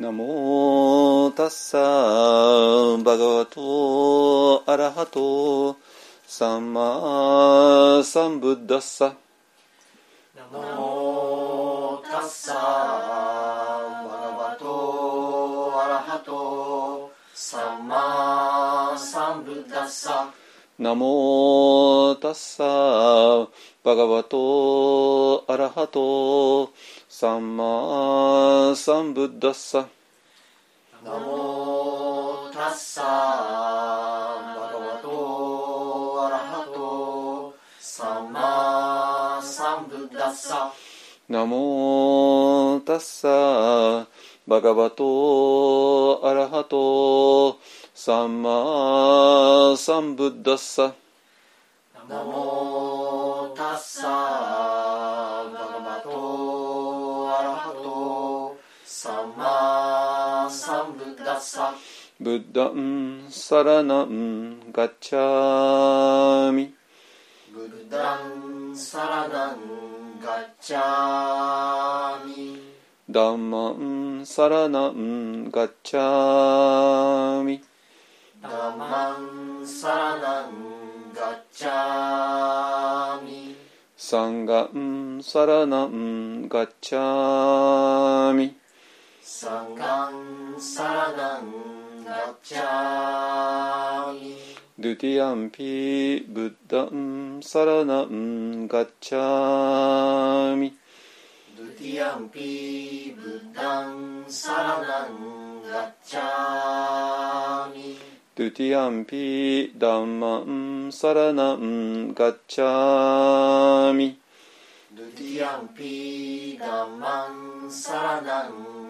ナモタッサーバガワトアラハトサンマサンブッダッサ。ナモタッサーバガバトアラハトサンマサンブッダッサ。ナモタッサーバガワトアラハトサンマサンブッダッサナモタッサーバガバトアラハトサンマサンブッダッサナモタッサーバガバトアラハトサンマサンブッダッサナモタッササンマサンブッダサブッダンサラナンガチャミブッダンサラナンガチャミダンマンサラナンガチャミダマンサラナンガチャミサンガンサラナンガチャミサンガンサラナンガッチャミドゥティアンピブッダンサラナンガッチャミドゥティアンピブッダンサラナンガッチャミドゥティアンピダンマンサラナンガッチャミドゥティアンピダマンサラナンガッチャミドゥティアンピサンガンサラナン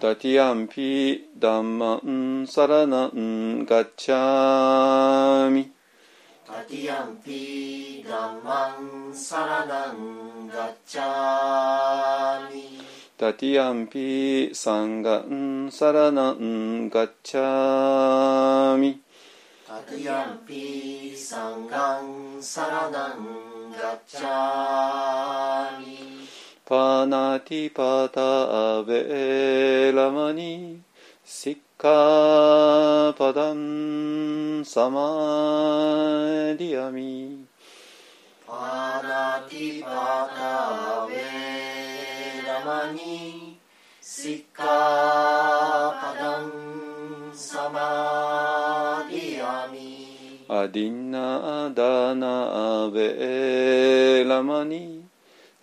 タティアンピダンサラナンサラナンガッチャミタティアンピダンマンサラナンガッチャミタティアンピサンガンピサラナンガッチャミタティアンピサンガンサラナンガッチャミパナティパタアベラマニシッカパダンサマディアミパナティパタウェラマニシッカパダンサマディアミアディナダナベラマニ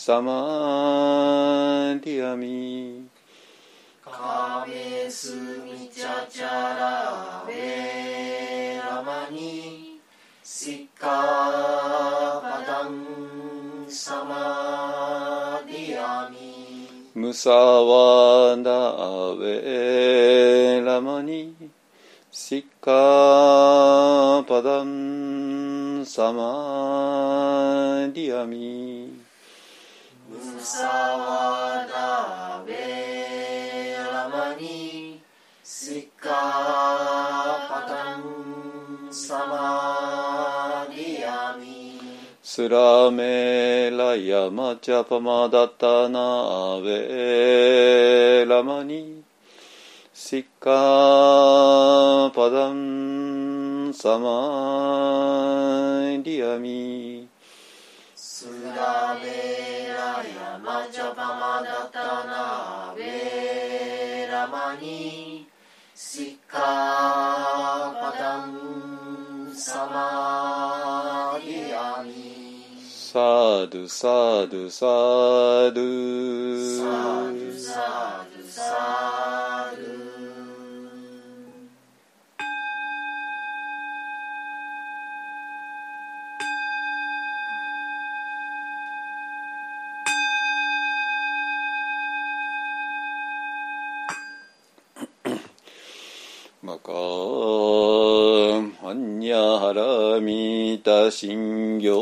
サマディアミカメスミチャチャラアベラマニシッカパダンサマディアミカメスミチャチャラウェラマニシッカパダンサマディアミムサワダベラマニシッカパダンサマディアミスラメラヤマチャパマダタナベラマニシッカパダンサマディアミスラメラヤマチャパマダタナベラマニシカパダンサマディアミサードサードサードサドサドサドマカハンニャハラミタ信行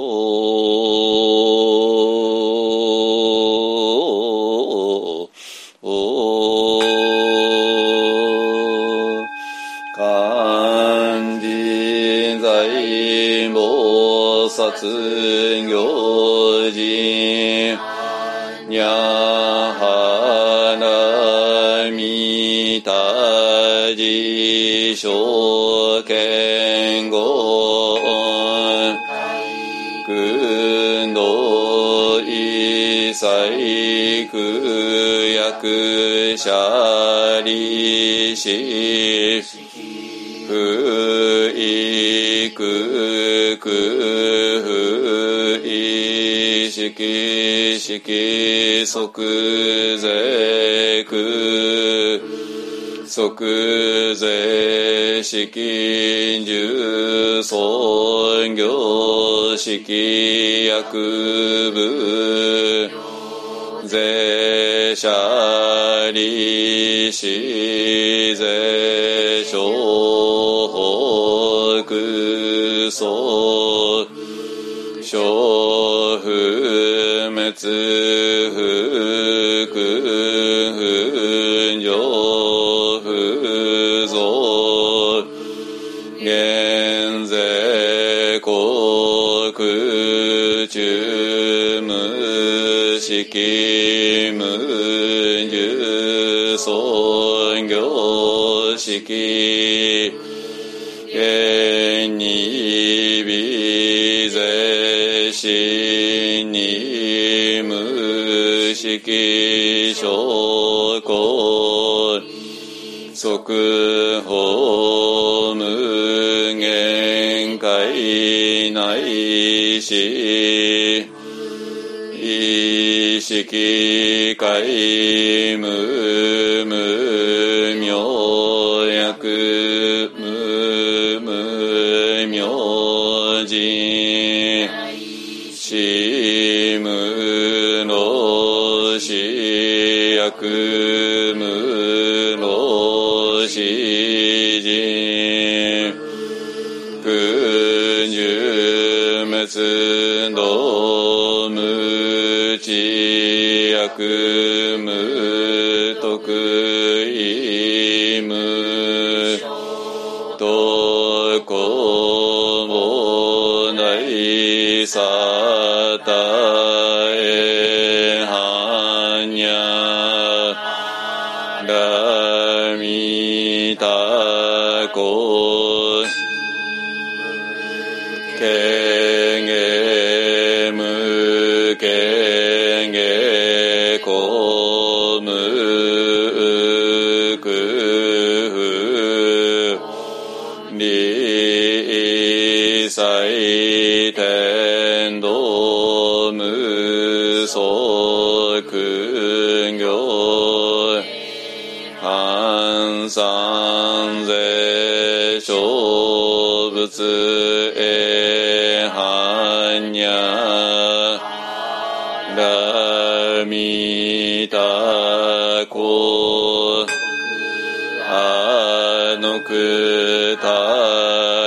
漢人在菩薩行人にゃはなみたじしょけんごくんどいさいくやくしゃりしふいくくふいしきしき即税く。即税資金重尊業式薬部税者利子税所北総小不滅式無重尊業式現に微税死に無式証拠即法無限界内し意識皆無ミタコあのくた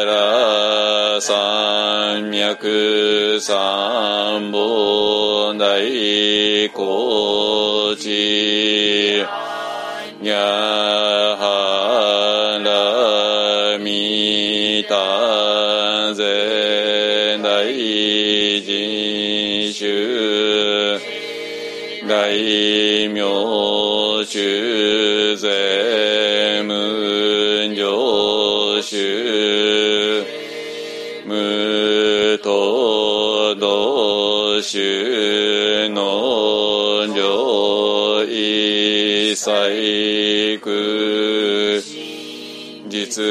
ら三脈三本大高知にゃはらみた大名衆税無上衆無と道衆の上一切空実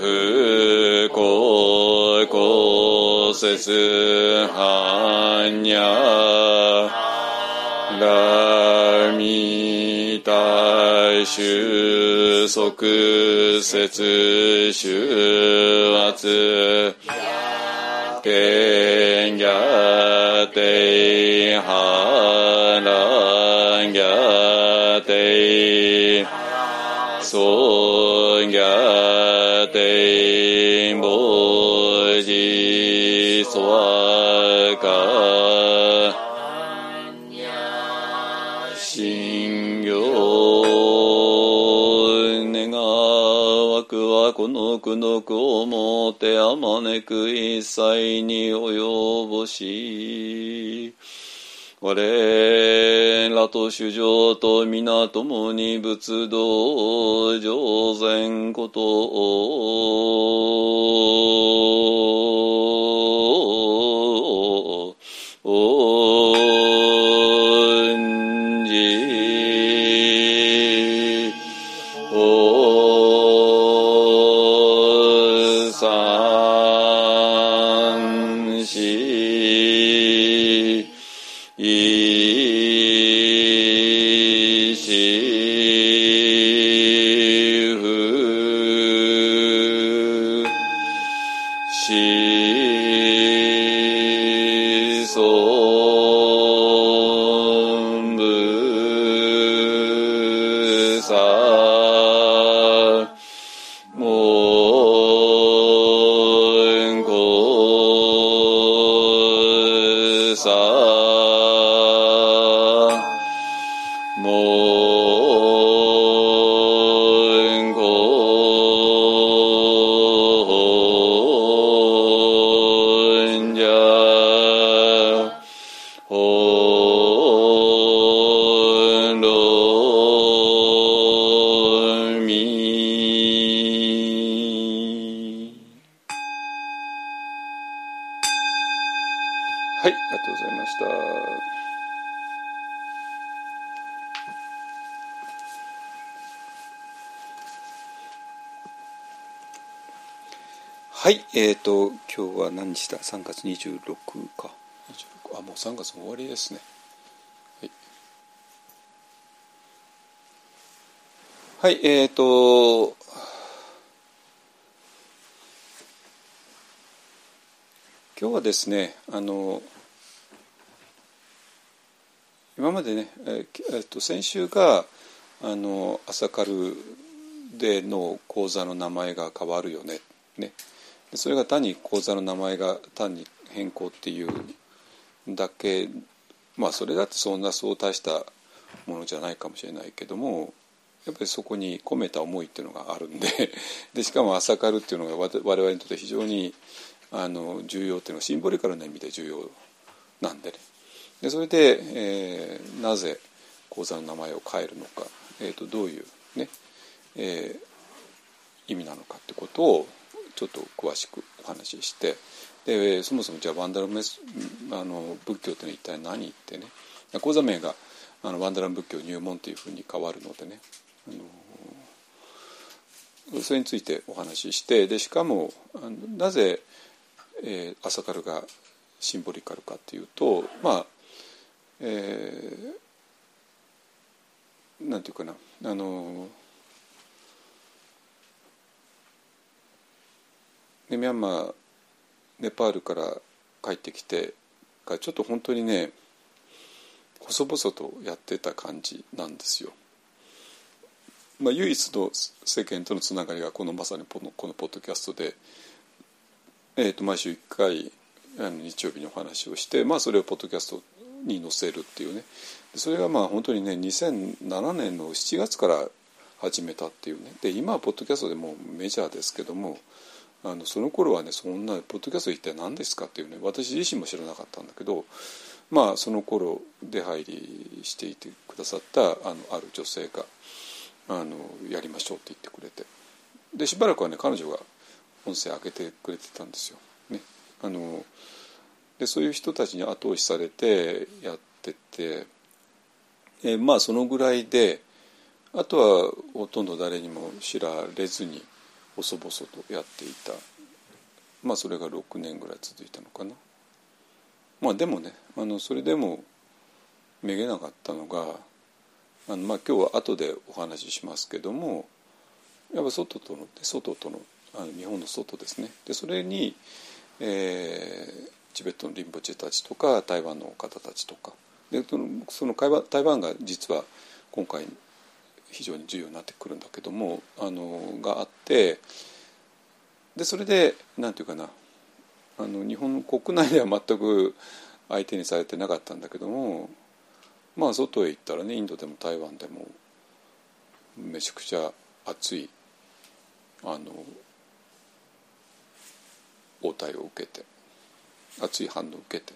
不公公節般ラミ大収束節収圧。権下定我らと主上と皆共に仏道上善こと月26か。26あもう3月も終わりですね。はい、はい、えっ、ー、と今日はですねあの今までね、えーえーと先週があの朝カルでの講座の名前が変わるよね。ね。それが単に講座の名前が単に変更っていうだけまあそれだってそんなそう大したものじゃないかもしれないけどもやっぱりそこに込めた思いっていうのがあるんで でしかも朝カルっていうのが我々にとって非常にあの重要っていうのはシンボリカルな意味で重要なんでね。でそれで、えーなぜ講座の名前を変えるのか、えー、とどういうね、えー意味なのかってことをちょっと詳しくお話ししてでそもそもじゃあワンダラムあの仏教ってのは一体何ってね。講座名があのワンダラム仏教入門というふうに変わるのでね。あのそれについてお話ししてでしかもなぜ、えー、朝カルがシンボリカルかっていうとまあえーなんていうかな。あのでミャンマーネパールから帰ってきてがちょっと本当にね細々とやってた感じなんですよ。まあ、唯一の世間とのつながりがこのまさにこのこのポッドキャストで、えー、と毎週1回あの日曜日にお話をして、まあ、それをポッドキャストに載せるっていうねそれがまあ本当にね2007年の7月から始めたっていうねで今はポッドキャストでもメジャーですけどもあのその頃はねそんなポッドキャスト一体何ですかっていうね私自身も知らなかったんだけどまあその頃出入りしていてくださったあのある女性があのやりましょうって言ってくれてでしばらくはね彼女が音声上げてくれてたんですよ。ね、あのでそういう人たちに後押しされてやってて、えまあそのぐらいであとはほとんど誰にも知られずに細々とやっていた。まあそれが6年ぐらい続いたのかな。まあでもねあのそれでもめげなかったのがあのまあ今日は後でお話ししますけどもやっぱ外との外とのあの日本の外ですね。でそれに、えー、チベットのリンポチェたちとか台湾の方たちとか。でそのその台湾が実は今回非常に重要になってくるんだけどもあのがあってでそれでなんていうかなあの日本国内では全く相手にされてなかったんだけどもまあ外へ行ったらねインドでも台湾でもめちゃくちゃ熱いあの応対を受けて熱い反応を受けて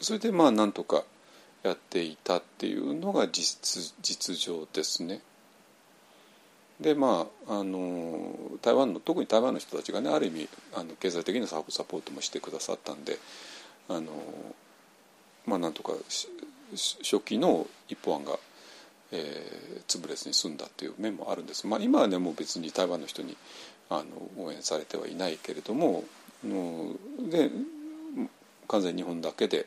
それでまあなんとかやっていたっていうのが実実情ですね。でまああの台湾の特に台湾の人たちがねある意味あの経済的なサポートもしてくださったんであのまあなんとか初期の一歩案が、えー、潰れずに済んだっていう面もあるんです、まあ、今はねもう別に台湾の人にあの応援されてはいないけれどもので完全に日本だけで、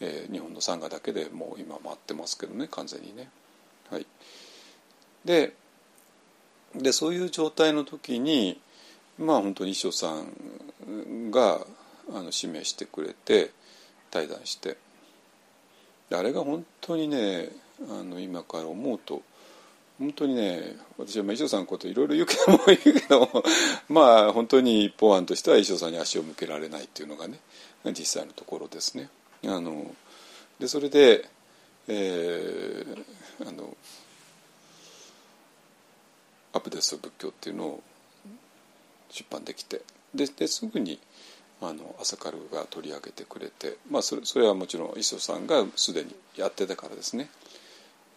えー、日本の産ガだけでもう今回ってますけどね完全にね。はい、ででそういう状態の時にまあ本当に衣装さんがあの指名してくれて対談してあれが本当にねあの今から思うと本当にね私は衣装さんのこといろいろ言うけども言うけど まあ本当に一方案としては衣装さんに足を向けられないっていうのがね実際のところですね。あのでそれで、えー、あのアプデス仏教っていうのを出版できてでですぐにあの朝カルが取り上げてくれて、まあ、それそれはもちろん磯さんがすでにやってたからですね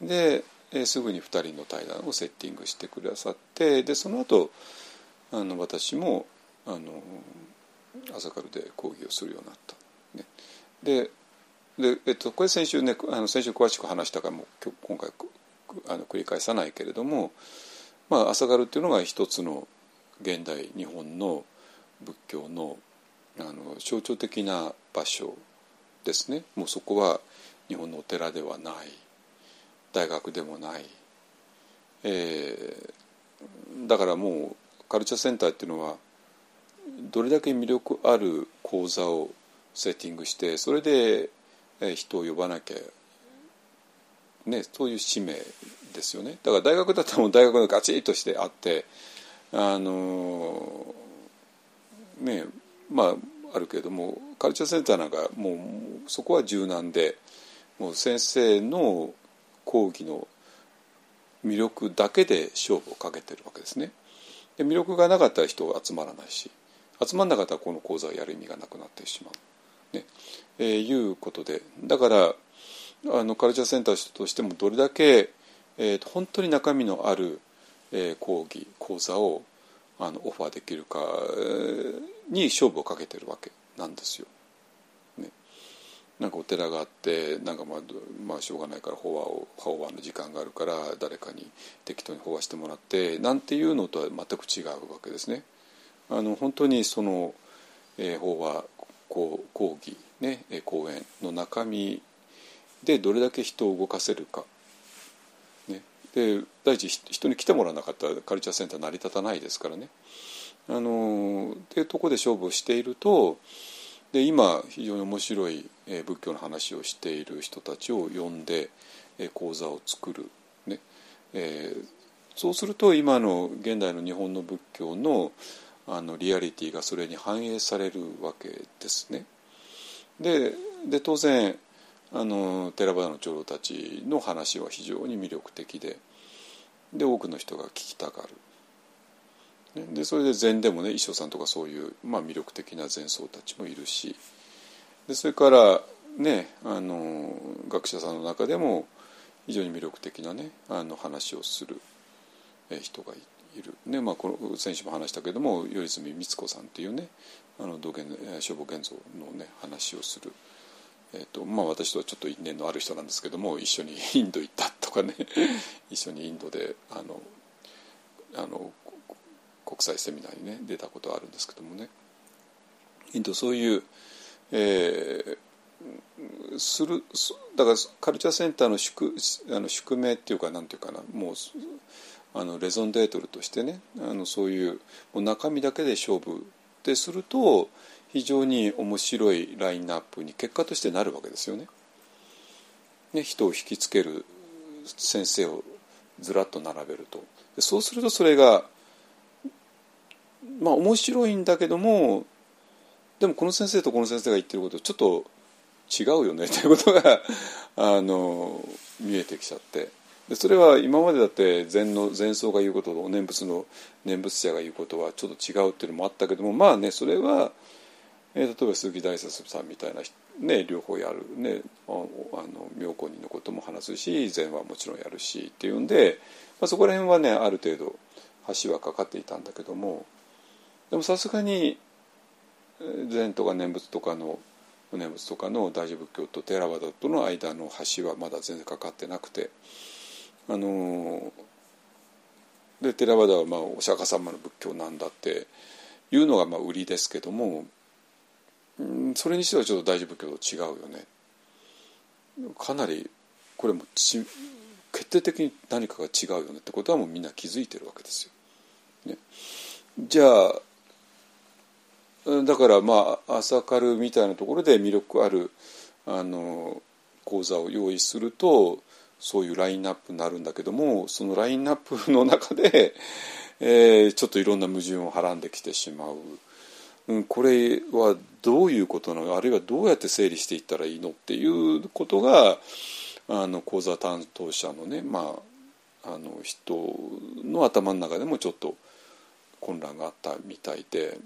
で、えすぐに2人の対談をセッティングしてくださってでその後あの私もあの朝カルで講義をするようになった。ね、でで、えっと、これ先週ねあの先週詳しく話したからもう今回あの繰り返さないけれどもまあ、朝軽っていうのが一つの現代日本の仏教のあの象徴的な場所ですね。もうそこは日本のお寺ではない。大学でもない、えー、だからもうカルチャーセンターっていうのはどれだけ魅力ある講座をセッティングしてそれで人を呼ばなきゃねそういう使命ですよねだから大学だったらもう大学のガチッとしてあってあのねまああるけれどもカルチャーセンターなんかもうそこは柔軟でもう先生の講義の魅力だけで勝負をかけてるわけですね。で魅力がなかったら人は集まらないし集まんなかったらこの講座をやる意味がなくなってしまう。ねえー、いうことでだからあのカルチャーセンターとしてもどれだけえー、本当に中身のある、えー、講義講座をあのオファーできるかに勝負をかけてるわけなんですよ。ね、なんかお寺があってなんかまあ、まあ、しょうがないから法話を法話の時間があるから誰かに適当に法話してもらってなんていうのとは全く違うわけですね。あの本当にその、えー、法話講講義、ね、講演の中身でどれだけ人を動かせるかねで第一人に来てもらわなかったらカルチャーセンター成り立たないですからね。あのっていうとこで勝負をしているとで今非常に面白い、え、仏教の話をしている人たちを呼んで、え、講座を作る、ねえー、そうすると今の現代の日本の仏教のあのリアリティがそれに反映されるわけですね。でで当然あの寺場の長老たちの話は非常に魅力的でで多くの人が聞きたがる。でそれで禅でもね衣装さんとかそういう、まあ、魅力的な禅僧たちもいるしでそれからねあの学者さんの中でも非常に魅力的なねあの話をする人がいる、ねまあ、この先週も話したけども頼澄光子さんっていうねあの道元消防現像のね話をする。えーとまあ、私とはちょっと因縁のある人なんですけども一緒に インド行ったとかね。一緒にインドであのあの国際セミナーにね出たことはあるんですけどもね。インドそういう、えー、するだからカルチャーセンターの宿あの宿命っていうかなんていうかな。もうあのレゾンデートルとしてねあのそういうもう中身だけで勝負ってすると非常に面白いラインナップに結果としてなるわけですよね。ね人を引きつける先生をずらっと並べるとそうするとそれがまあ面白いんだけどもでもこの先生とこの先生が言ってることちょっと違うよね ということがあの見えてきちゃってでそれは今までだって禅の禅僧が言うことと念仏の念仏者が言うことはちょっと違うっていうのもあったけどもまあねそれは、えー、例えば鈴木大拙さんみたいな、ね、両方やる、ね、あの妙高人のことも話すし禅はもちろんやるしっていうんで、まあ、そこら辺はねある程度橋はかかっていたんだけどもでもさすがに禅とか念仏とかの念仏とかの大乗仏教とテラワダとの間の橋はまだ全然かかってなくて。あのでテラワダはまあお釈迦様の仏教なんだっていうのがまあ売りですけども、うん、それにしてはちょっと大乗仏教と違うよね。かなりこれもち決定的に何かが違うよねってことはもうみんな気づいてるわけですよ。ね、じゃあだからまあ朝カルみたいなところで魅力あるあの講座を用意するとそういうラインナップになるんだけどもそのラインナップの中で、えー、ちょっといろんな矛盾をはらんできてしまう、うん、これはどういうことなの？あるいはどうやって整理していったらいいの？っていうことがあの講座担当者のね、まあ、あの人の頭の中でもちょっと混乱があったみたいで。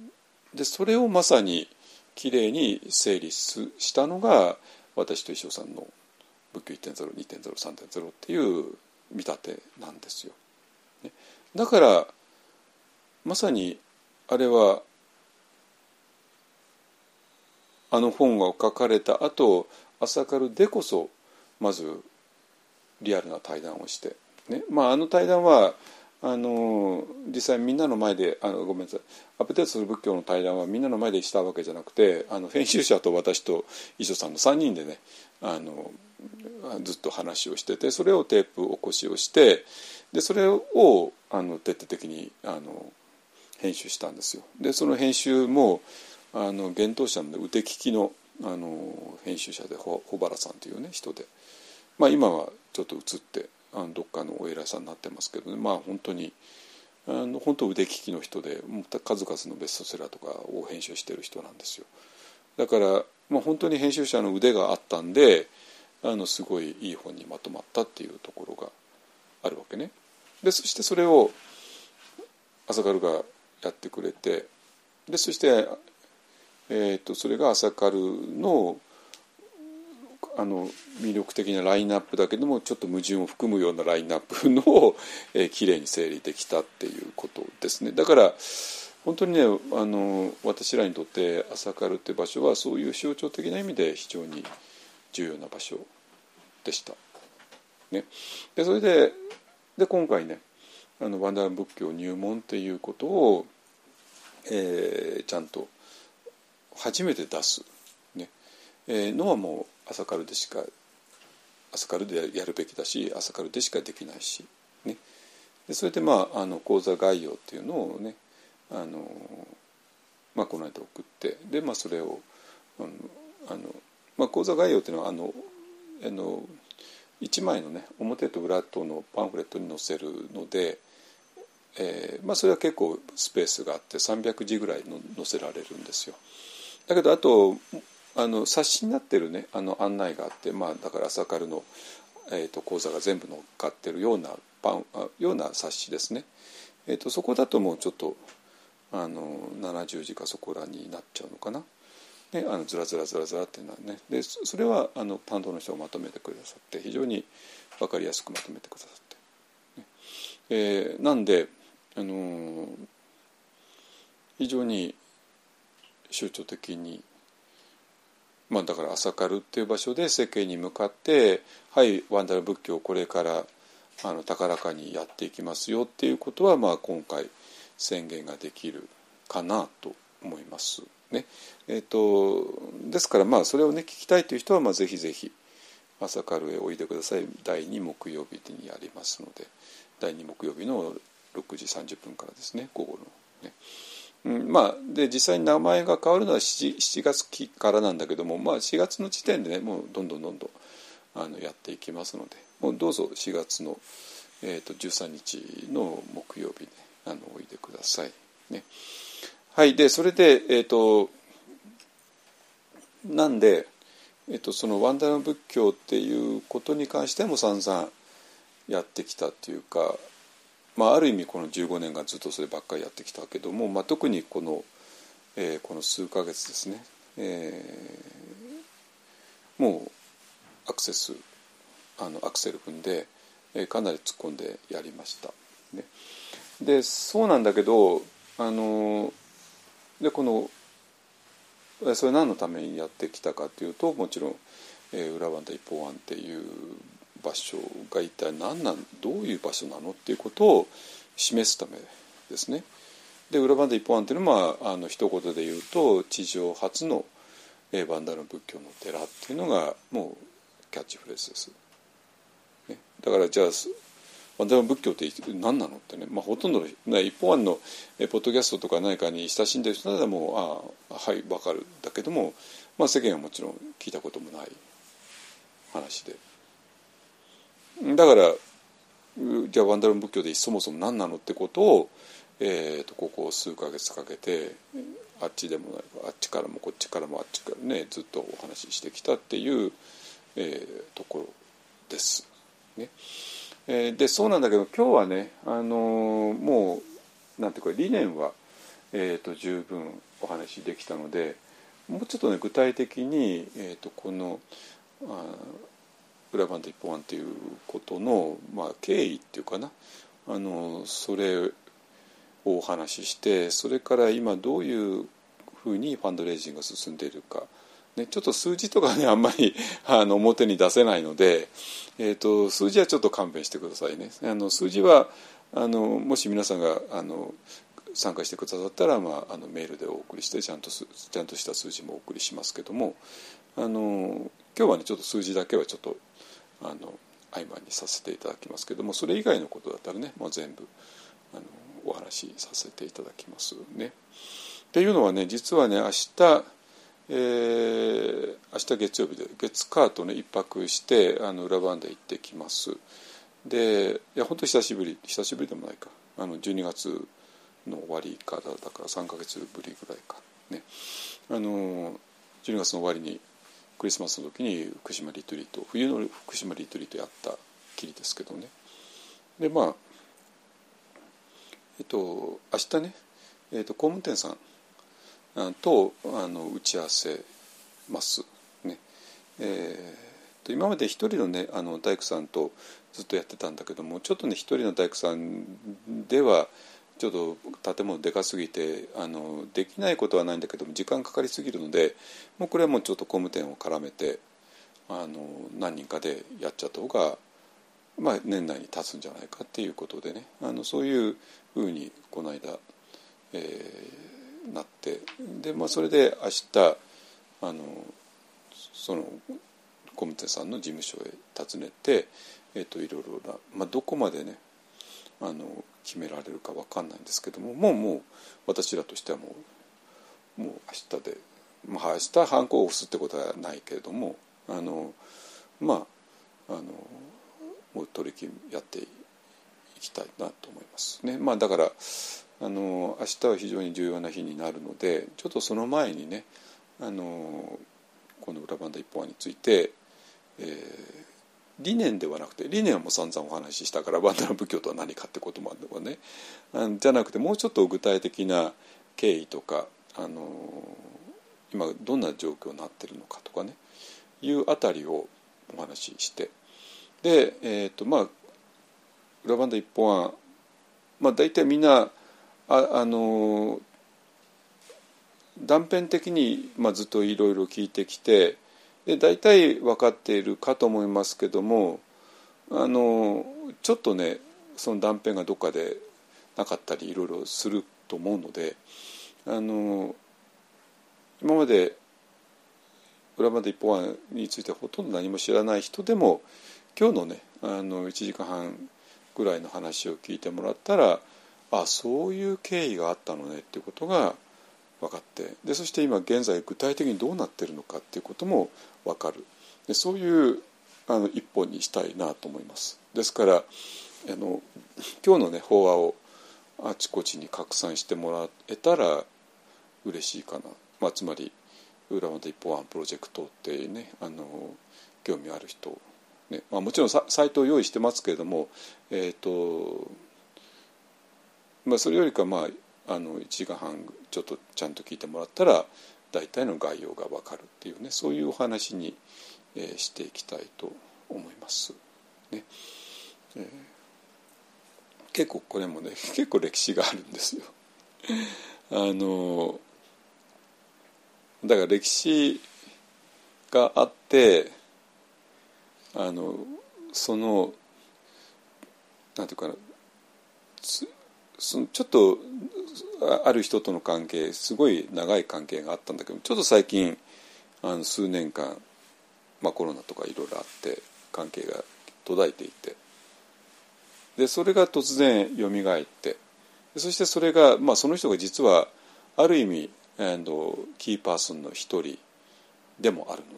でそれをまさにきれいに整理したのが私と石尾さんの仏教1.02.03.0っていう見立てなんですよ。だからまさにあれはあの本が書かれた後朝カルでこそまずリアルな対談をして、ねまあ、あの対談はあの実際みんなの前であのごめんなさいアップデートする仏教の対談はみんなの前でしたわけじゃなくてあの編集者と私と伊書さんの3人でねあのずっと話をしててそれをテープ起こしをしてでそれをあの徹底的にあの編集したんですよ。でその編集もあの幻冬舎の腕利きのあの編集者で保原さんというね人で、まあ、今はちょっと移ってあのどっかのお偉いさんになってますけどねまあ本当にあの本当腕利きの人で数々のベストセラーとかを編集してる人なんですよ。だから、まあ、本当に編集者の腕があったんであのすごいいい本にまとまったっていうところがあるわけね。でそしてそれを朝カルがやってくれてでそして、えーと、それが朝カルのあの魅力的なラインナップだけどもちょっと矛盾を含むようなラインナップのを、えー、きれいに整理できたっていうことですね。だから本当にねあの私らにとって朝カルって場所はそういう象徴的な意味で非常に重要な場所でした。ね、でそれでで今回ねあのワンダー仏教入門っていうことを、えー、ちゃんと初めて出す、ね。えー、のはもう朝カルでしか朝カルでやるべきだし朝カルでしかできないし、ね、でそれでまああの講座概要っていうのをねあの、まあ、この間送ってで、まあ、それをあのあの、まあ、講座概要っていうのはあのあの1枚のね表と裏とのパンフレットに載せるので、えーまあ、それは結構スペースがあって300字ぐらいの載せられるんですよ。だけどあとあの冊子になってるねあの案内があって、まあ、だから朝カルの、えーと、講座が全部載っかってるようなパンような冊子ですね。えーと、そこだともうちょっとあの70字かそこらになっちゃうのかな。ね、あのずらずらずらずらっていうのはねでそれはあの担当の人がまとめてくださって非常に分かりやすくまとめてくださって、ねえー、なんで、あのー、非常に象徴的に。まあだから朝カルっていう場所で世間に向かってはいワンダル仏教をこれからあの高らかにやっていきますよっていうことはまあ今回宣言ができるかなと思います。ね。えーと、ですからまあそれをね聞きたいという人はまあぜひぜひ朝カルへおいでください。第2木曜日にやりますので。第2木曜日の6時30分からですね午後の。ね。うん、まあで実際に名前が変わるのは 7, 7月期からなんだけども、まあ、4月の時点でねもうどんどんどんどんあのやっていきますのでもうどうぞ4月の、えーと、13日の木曜日ねあのおいでください。ね、はいでそれでえっ、ー、となんで、えーと、そのワンダラ仏教っていうことに関しても散々やってきたっていうかまあ、ある意味この15年間ずっとそればっかりやってきたけども、まあ、特にこの、えー、この数ヶ月ですね、えー、もうアクセスあのアクセル踏んで、えー、かなり突っ込んでやりました。ね、でそうなんだけどあのでこのそれ何のためにやってきたかというともちろん、えー、裏バンダ一方案っていう場所が一体何なんどういう場所なのっていうことを示すためですね。で裏バンダ一本案っていうのは、まあ、の一言で言うと地上初の、バンダル仏教の寺っていうのがもうキャッチフレーズです。ね、だからじゃあバンダル仏教って何なのってね、まあ、ほとんどの一本案のポッドキャストとか何かに親しんでる人ならもうああはい分かるだけども、まあ、世間はもちろん聞いたこともない話で。だからじゃあワンダルン仏教でそもそも何なのってことを、えーと、ここ数か月かけてあっちでもないあっちからもこっちからもあっちからねずっとお話ししてきたっていう、えー、ところです。ねえー、でそうなんだけど今日はね、あのー、もうなんていうか理念は、えーと、十分お話しできたのでもうちょっとね具体的に、えーと、とこのあ裏番と一本案っていうことの、まあ、経緯っていうかなあのそれをお話ししてそれから今どういうふうにファンドレイジングが進んでいるか、ね、ちょっと数字とかねあんまり あの表に出せないので、えーと、数字はちょっと勘弁してくださいね。あの数字はあのもし皆さんがあの参加してくださったら、まあ、あのメールでお送りしてちゃんとちゃんとした数字もお送りしますけどもあの今日はねちょっと数字だけはちょっとあの合間にさせていただきますけどもそれ以外のことだったらねもう全部あのお話しさせていただきますね。っていうのはね実はね明日、えー、明日月曜日で月火とね一泊してあの裏番で行ってきます。でいや本当久しぶり久しぶりでもないかあの12月の終わりからだから3か月ぶりぐらいかねあの12月の終わりにクリスマスの時に福島リトリート冬の福島リトリートやったきりですけどね。でまあえっと明日ね、えっと、工務店さんとあの打ち合わせますね。えー、と今まで一人のねあの大工さんとずっとやってたんだけどもちょっとね一人の大工さんではちょっと建物でかすぎてあのできないことはないんだけども時間かかりすぎるのでもうこれはもうちょっと工務店を絡めてあの何人かでやっちゃった方が、まあ、年内に立つんじゃないかっていうことでね。あのそういうふうにこの間、えー、なって。で、まあ、それで明日あのその工務店さんの事務所へ訪ねて、えーと、いろいろな、まあ、どこまでねあの決められるか分かんないんですけどももうもう私らとしてはもうもう明日で、まあ、明日ハンコを押すってことはないけれどもあのまああのもう取り決めやっていきたいなと思いますね。まあ、だからあの明日は非常に重要な日になるのでちょっとその前にねあのこの裏バンダ一本案について、えー、理念ではなくて理念はもう散々お話ししたからバンダナ仏教とは何かってこともあるのね。じゃなくてもうちょっと具体的な経緯とかあの今どんな状況になってるのかとかね。いうあたりをお話しして。でえっ、ー、とまあ裏バンダ一本はまあ大体みんなああの断片的に、まあ、ずっといろいろ聞いてきてで大体分かっているかと思いますけどもあのちょっとねその断片がどっかでなかったりいろいろすると思うのであの今まで裏まで一方案についてほとんど何も知らない人でも今日のねあの1時間半ぐらいの話を聞いてもらったらあそういう経緯があったのねっていうことが分かってでそして今現在具体的にどうなってるのかっていうことも分かるでそういうあの一本にしたいなと思います。ですからあの今日のね法話をあちこちに拡散してもらえたら嬉しいかな、まあ、つまり裏表一本案プロジェクトっていうねあの興味ある人、ねまあ、もちろんサイトを用意してますけれどもえっ、ー、とまあそれよりかまああの1時間半ちょっとちゃんと聞いてもらったら大体の概要が分かるっていうねそういうお話に、えー、していきたいと思います。ねえー、結構これもね 結構歴史があるんですよ。あのだから歴史があってあのそのなんていうかなそのちょっとある人との関係すごい長い関係があったんだけどちょっと最近あの数年間、まあ、コロナとかいろいろあって関係が途絶えていて。でそれが突然よみがえってそしてそれが、まあ、その人が実はある意味キーパーソンの一人でもあるの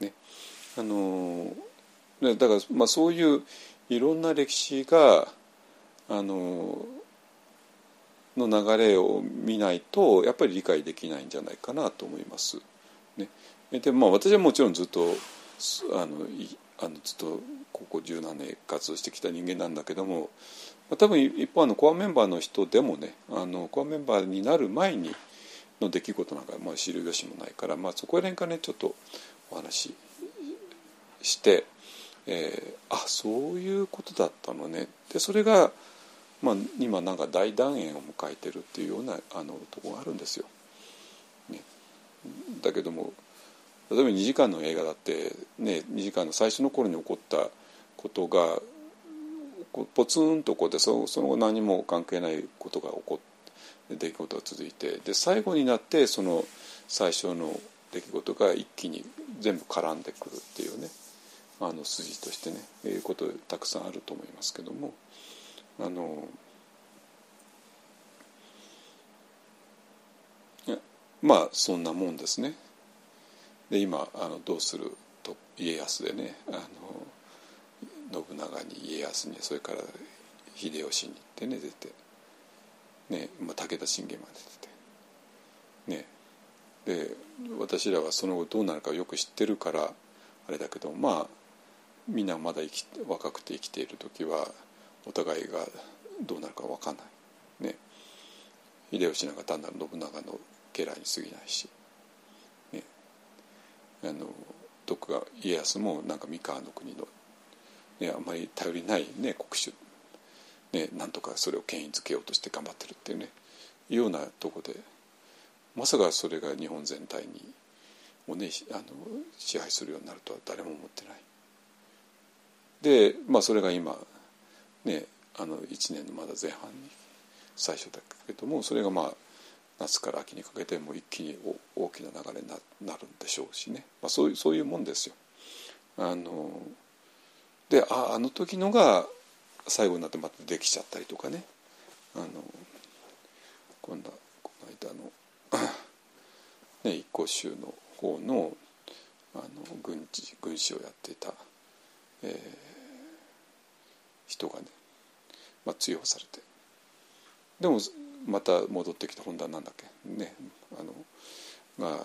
で、ね。あのだから、まあ、そういういろんな歴史があのの流れを見ないとやっぱり理解できないんじゃないかなと思います。ね、でまあ私はもちろんずっとあのあのずっとここ十何年活動してきた人間なんだけども多分一方のコアメンバーの人でもねあのコアメンバーになる前にの出来事なんか、まあ、知る由もないから、まあ、そこら辺からねちょっとお話しして、えー、あそういうことだったのねでそれが、まあ、今なんか大団円を迎えてるっていうようなあのとこがあるんですよ。ね、だけども例えば2時間の映画だって、ね、2時間の最初の頃に起こったことがポツンとこうってその後何も関係ないことが起こって出来事が続いてで最後になってその最初の出来事が一気に全部絡んでくるっていうねあの筋としてねいうことたくさんあると思いますけどもあのまあそんなもんですね。で今あのどうする？と家康でねあの信長に家康にそれから秀吉に行ってね出て、ねまあ、武田信玄まで出てねで私らはその後どうなるかよく知ってるからあれだけどまあみんなまだ生き若くて生きている時はお互いがどうなるか分かんない。ね。秀吉なんか単なる信長の家来に過ぎないし、ね、あの徳川家康もなんか三河の国のね、あんまり頼りない、ね、国主、ね、なんとかそれを権威づけようとして頑張ってるっていうね。いうようなとこでまさかそれが日本全体にを、ね、あの支配するようになるとは誰も思ってない。でまあそれが今ねあの1年のまだ前半に最初だけどもそれがまあ夏から秋にかけてもう一気に大きな流れになるんでしょうしね、まあ、そういうそういうもんですよ。あのでああの時のが最後になってまたできちゃったりとかねあの今度この間の ね一向宗の方のあの軍事軍師をやっていた、え、人がね、まあ、追放されて。でもまた戻ってきた本田なんだっけ？ねあのが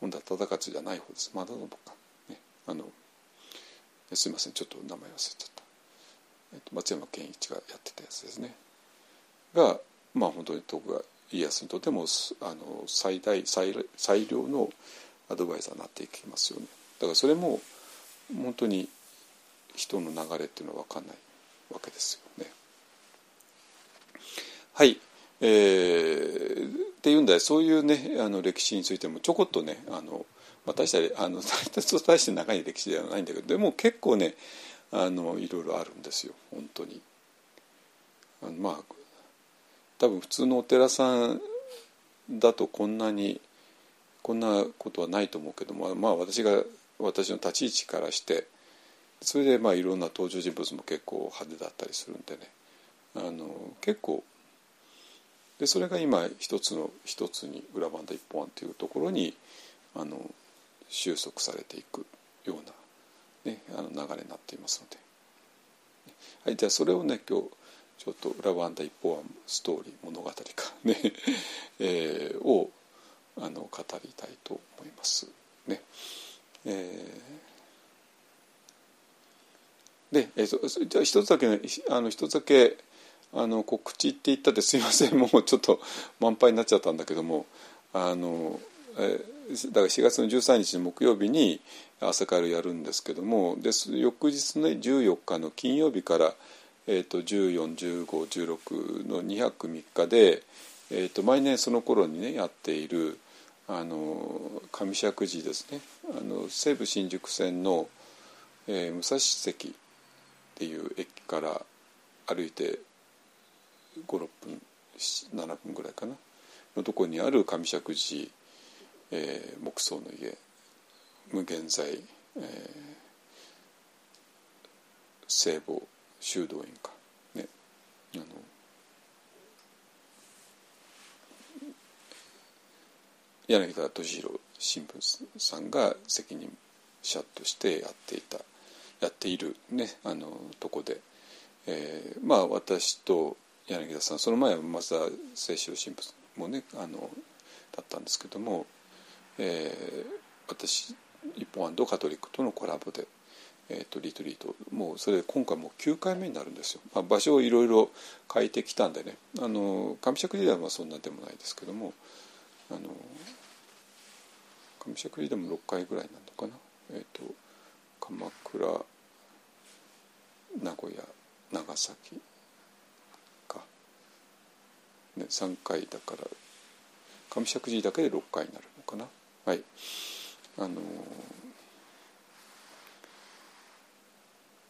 本田忠勝じゃない方です。まだ信か、ね、あのすいません。ちょっと名前忘れちゃった、えっと、松山健一がやってたやつですね。がまあ本当に徳川家康にとってもあの最大最最良のアドバイザーになっていきますよね。だからそれも本当に人の流れっていうのは分かんないわけですよね。はい。えー、っていうんだそういうねあの歴史についてもちょこっとねあの、まあ、大したあの大して長い歴史ではないんだけどでも結構ねあのいろいろあるんですよ。本当に。あのまあ多分普通のお寺さんだとこんなにこんなことはないと思うけどもまあ私が私の立ち位置からしてそれでまあいろんな登場人物も結構派手だったりするんでねあの結構でそれが今一つの一つに裏バンダ一本案というところにあの収束されていくような、ね、あの流れになっていますので、はい、じゃあそれをね今日ちょっと裏バンダ一本案ストーリー物語かね、えー、をあの語りたいと思いますね。えー、で、えー、じゃあ一つだけ、ね、あの一つだけあの告知って言ったってすいません。もうちょっと満杯になっちゃったんだけどもあの、えー、だから4月の13日の木曜日に朝会をやるんですけどもで翌日の、ね、14日の金曜日から、えーと、141516の2泊3日で、えーと、毎年その頃にねやっているあの上石寺ですね。あの西武新宿線の、えー、武蔵関っていう駅から歩いて56分7分ぐらいかな。のとこにある上石寺、えー、木造の家。無限在、えー、聖母修道院か。ね。あの柳田敏弘新聞さんが責任者としてやっていたやっているねあのとこで、えー、まあ私と柳田さんその前は松田清志郎神父もねあのだったんですけども、えー、私一本カトリックとのコラボで、えーと、リトリートもうそれ今回もう9回目になるんですよ、まあ、場所をいろいろ変えてきたんでねあの上尺時代はそんなでもないですけどもあの上尺時でも6回ぐらいなのかな？えっ、ー、と鎌倉名古屋長崎か。ね、3回だから上石寺だけで6回になるのかな？はい。あの、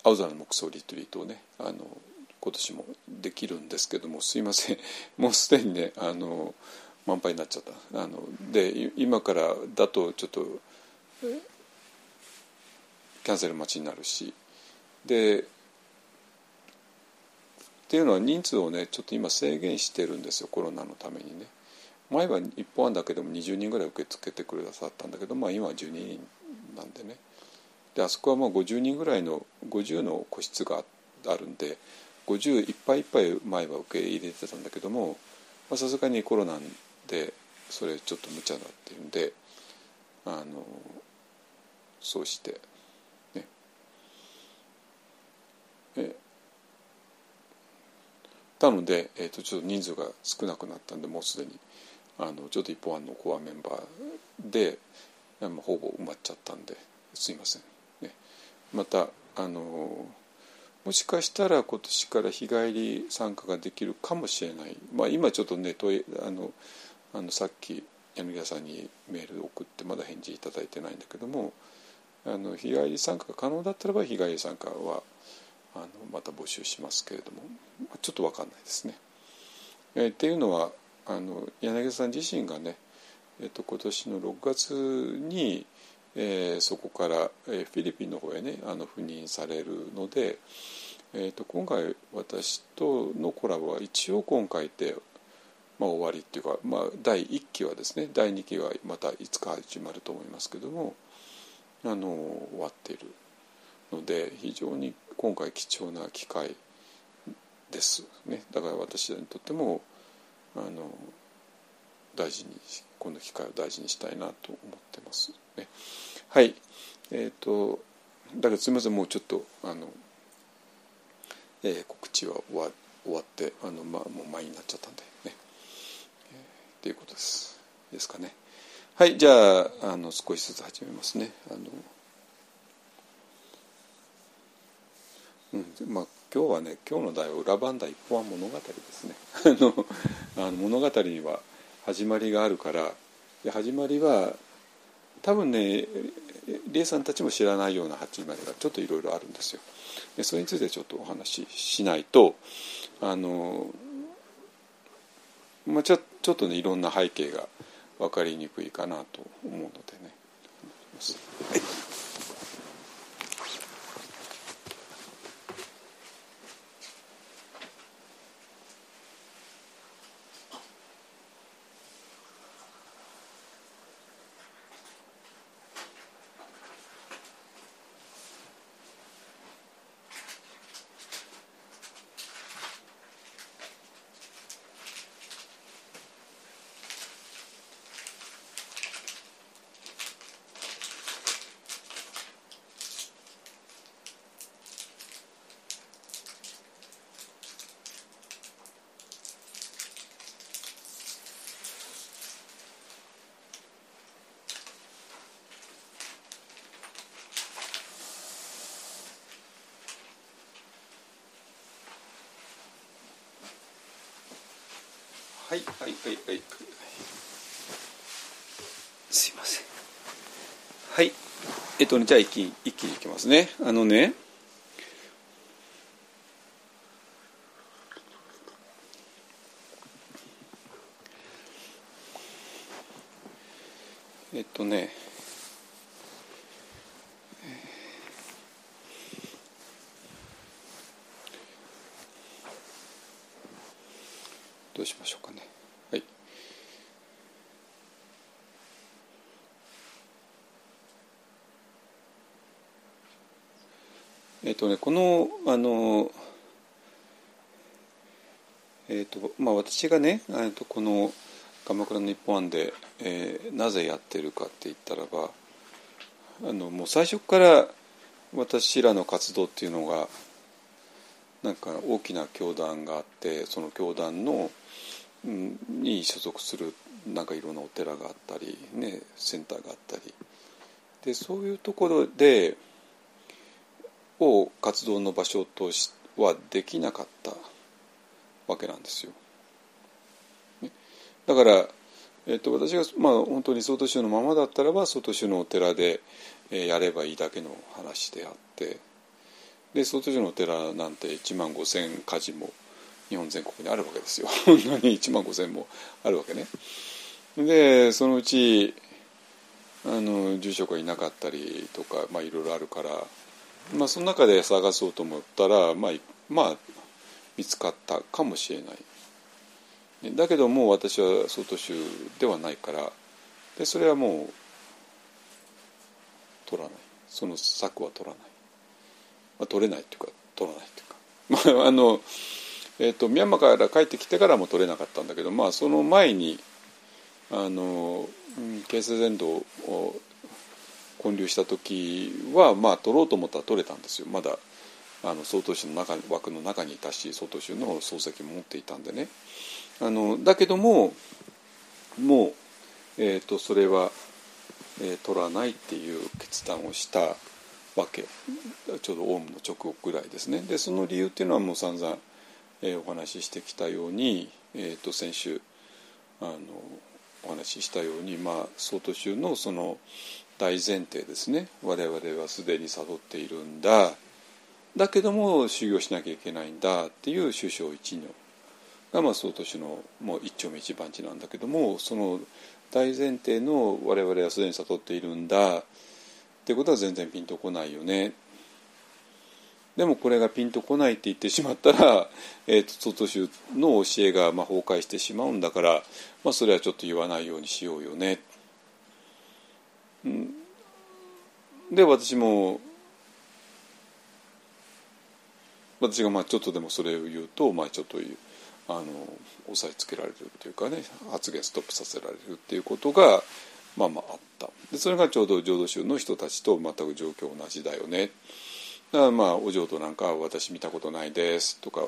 青空の木葬リトリートをねあの今年もできるんですけどもすいません。もうすでにねあの満杯になっちゃった。あので今からだとちょっとキャンセル待ちになるし。でっていうのは人数をねちょっと今制限してるんですよコロナのためにね。前は一本案だけでも20人ぐらい受け付けてくださったんだけど、まあ、今は12人なんでね。であそこはもう50人ぐらいの50の個室があるんで50いっぱいいっぱい前は受け入れてたんだけどもさすがにコロナでそれちょっと無茶だっていうんであのそうしてね。えたので、えーと、ちょっと人数が少なくなったんでもうすでにあのちょっと一本案のコアメンバーで、ほぼ埋まっちゃったんですいません、ね、またあのもしかしたら今年から日帰り参加ができるかもしれない、まあ、今ちょっとね問いあのあのさっき柳田さんにメール送ってまだ返事いただいてないんだけどもあの日帰り参加が可能だったらば日帰り参加はあのまた募集しますけれどもちょっと分かんないですね。え、っていうのはあの柳田さん自身がね、えーと、今年の6月に、えー、そこから、えー、フィリピンの方へねあの赴任されるので、えーと、今回私とのコラボは一応今回で、まあ、終わりっていうか、まあ、第1期はですね第2期はまたいつか始まると思いますけどもあの終わっているので非常に今回貴重な機会ですね。だから私にとってもあの大事にこの機会を大事にしたいなと思ってますね。はい。えっ、ー、とだからすみませんもうちょっとあの、えー、告知は終わ終わってあの、まあ、もう前になっちゃったんでね、っていうことです。ですかね。はいじゃああの少しずつ始めますね。あのうんまあ、今日はね今日の題は裏番台一本は物語ですね。あの物語には始まりがあるからで始まりは多分ね理恵さんたちも知らないような始まりがちょっといろいろあるんですよ。でそれについてちょっとお話ししないとあの、まあ、ちょっちょっとねいろんな背景が分かりにくいかなと思うのでね。はいはいはいはいはい。すいません。はい。えっとねじゃあ一気に一気にいきますね。あのねえっとねどうしましょうかねはいえっとねこのあのえっとまあ私がねとこの「鎌倉の日本案で」えー、なぜやってるかって言ったらばあのもう最初から私らの活動っていうのがなんか大きな教団があってその教団のうんに所属するなんかいろんなお寺があったり、ね、センターがあったり。でそういうところでを活動の場所としはできなかったわけなんですよ。だから、えっと、私が、まあ、本当に曹洞宗のままだったらば曹洞宗のお寺で、えー、やればいいだけの話であってで曹洞宗のお寺なんて1万5,000家事も日本全国にあるわけですよこんなに1万5,000もあるわけね。でそのうちあの住職がいなかったりとか、まあ、いろいろあるから、まあ、その中で探そうと思ったら、まあ、まあ見つかったかもしれない。だけどもう私は曹洞宗ではないからでそれはもう取らない。その策は取らない、まあ、取れないっていうか取らないっていうか。まああのえーと、ミャンマーから帰ってきてからも取れなかったんだけど、まあ、その前にあの形成全土を建立した時は、まあ、取ろうと思ったら取れたんですよ。まだあの総統宗の中枠の中にいたし総統宗の漱石も持っていたんでね。あのだけどももう、えーと、それは、えー、取らないっていう決断をしたわけ。ちょうどオウムの直後ぐらいですね。でその理由っていうのはもう散々えー、お話ししてきたように、えー、と先週あのお話ししたように、まあ、総統宗のその大前提ですね。我々はすでに悟っているんだ。だけども修行しなきゃいけないんだ。っていう首相一如が、まあ、総統宗のもう一丁目一番地なんだけどもその大前提の我々はすでに悟っているんだ。ってことは全然ピンとこないよね。でもこれがピンとこないって言ってしまったら、えーと、と外宗の教えがまあ崩壊してしまうんだから、まあ、それはちょっと言わないようにしようよね。で私も私がまあちょっとでもそれを言うと、まあ、ちょっとあの押さえつけられるというかね発言ストップさせられるっていうことがまあまああったでそれがちょうど浄土宗の人たちと全く状況同じだよね。だからまあお嬢となんか私見たことないですとか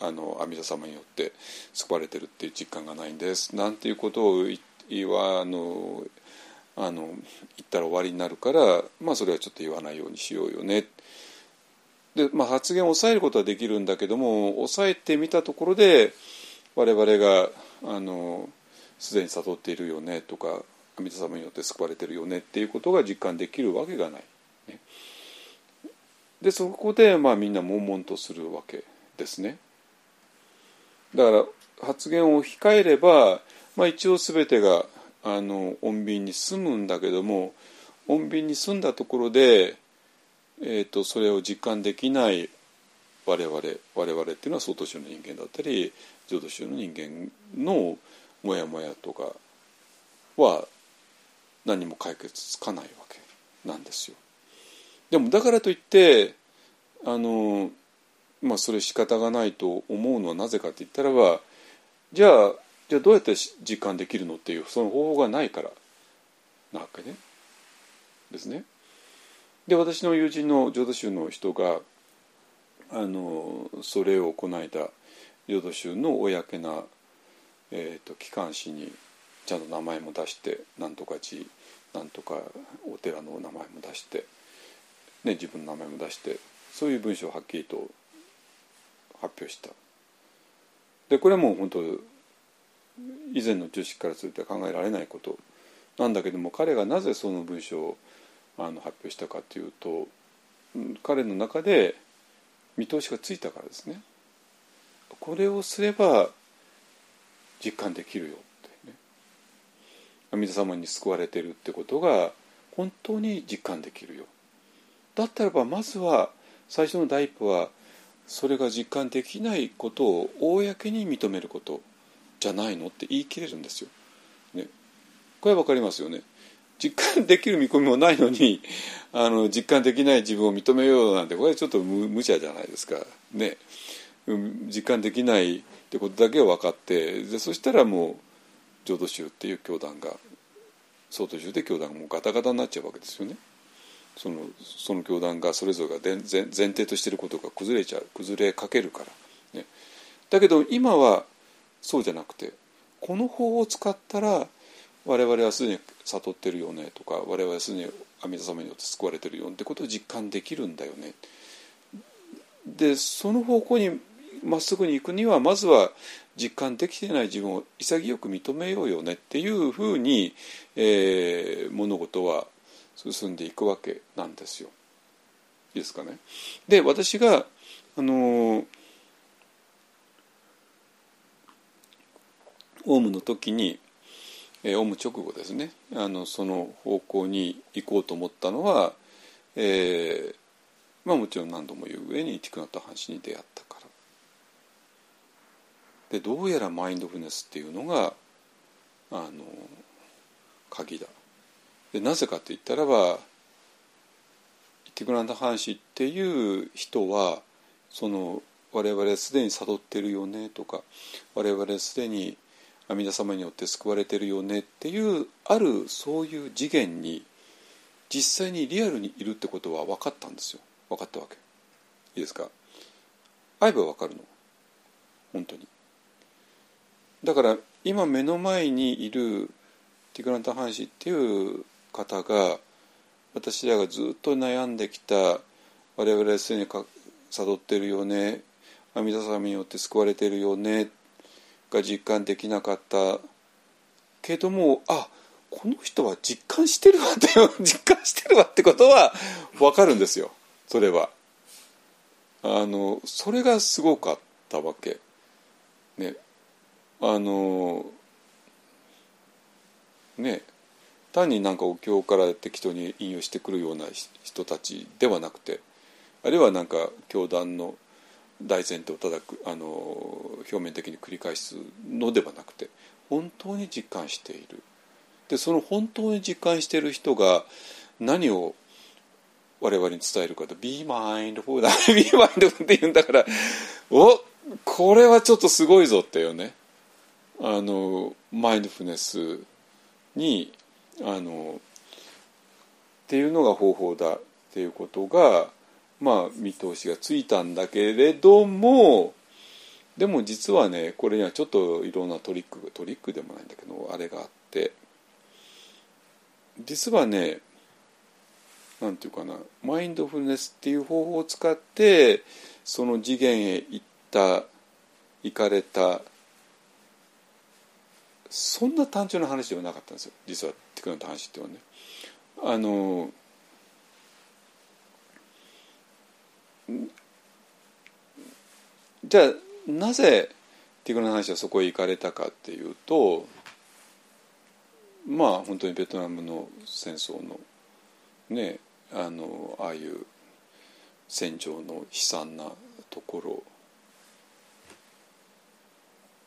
あの阿弥陀様によって救われてるっていう実感がないんですなんていうことを言わあのあの言ったら終わりになるからまあそれはちょっと言わないようにしようよね。で、まあ、発言を抑えることはできるんだけども抑えてみたところで我々があのすでに悟っているよねとか阿弥陀様によって救われてるよねっていうことが実感できるわけがない。ね、でそこでまあみんな悶々とするわけですね。だから発言を控えれば、まあ、一応全てがあの穏便に済むんだけども穏便に済んだところで、えーと、それを実感できない我々我々っていうのは相当宗の人間だったり浄土宗の人間のモヤモヤとかは何も解決つかないわけなんですよ。でもだからといってあのまあそれ仕方がないと思うのはなぜかって言ったらばじゃあじゃあどうやって実感できるのっていうその方法がないからなわけね。ですね。で私の友人の浄土宗の人があのそれをこの間浄土宗の公な、えーと、機関誌にちゃんと名前も出してなんとか寺なんとかお寺の名前も出して、ね、自分の名前も出してそういう文章をはっきりと発表した。でこれはもう本当以前の知識からすると考えられないこと。なんだけども彼がなぜその文章をあの発表したかというと彼の中で見通しがついたからですね。これをすれば実感できるよって。ね阿弥陀様に救われてるってことが本当に実感できるよ。だったらばまずは最初の第一歩はそれが実感できないことを公に認めること。じゃないの？って言い切れるんですよ。ね、これは分かりますよね。実感できる見込みもないのに あの実感できない自分を認めようなんてこれはちょっと無茶じゃないですか。ね、実感できないってことだけを分かってでそしたらもう浄土宗っていう教団が総統宗で教団がもうガタガタになっちゃうわけですよね。そのその教団がそれぞれが前前提としていることが崩れちゃう崩れかけるから、ね、だけど今はそうじゃなくてこの法を使ったら我々はすでに悟ってるよねとか我々はすでに阿弥陀様によって救われてるよってことを実感できるんだよね。でその方向にまっすぐに行くにはまずは実感できてない自分を潔く認めようよねっていうふうに、えー、物事は進んでいくわけなんですよ。いいですかね。で私があのオウムの時に、えー、オウム直後ですね。あのその方向に行こうと思ったのは、えーまあ、もちろん何度も言う上にティクナット・ハン氏に出会ったから。でどうやらマインドフルネスっていうのがあの鍵だ。でなぜかと言ったらばティクナンダ・ハン氏っていう人はその我々すでに悟ってるよねとか我々すでに阿弥陀様によって救われてるよねっていうあるそういう次元に実際にリアルにいるってことは分かったんですよ。分かったわけ。いいですか？会えば分かるの？本当に。だから今目の前にいるティクランタ・ハンシっていう方が私らがずっと悩んできた我々すでに悟ってるよね。阿弥陀様によって救われてるよね。が実感できなかったけどもあこの人は実感してるわって実感してるわってことは分かるんですよそれは。あのそれがすごかったわけ。ねあのね単になんかお経から適当に引用してくるような人たちではなくてあるいはなんか教団の大前提をただあの表面的に繰り返すのではなくて本当に実感している。でその本当に実感している人が何を我々に伝えるかと「Be mindful だ」「Be mindful」って言うんだからおこれはちょっとすごいぞっていうね。あのマインドフネスにあのっていうのが方法だっていうことがまあ見通しがついたんだけれどもでも実はねこれにはちょっといろんなトリックトリックでもないんだけどあれがあって実はねなんていうかなマインドフルネスっていう方法を使ってその次元へ行った行かれたそんな単純な話ではなかったんですよ実はテクナタ話っていうのはね。あのじゃあなぜティクナの話はそこへ行かれたかっていうとまあ本当にベトナムの戦争のねあのああいう戦場の悲惨なとこ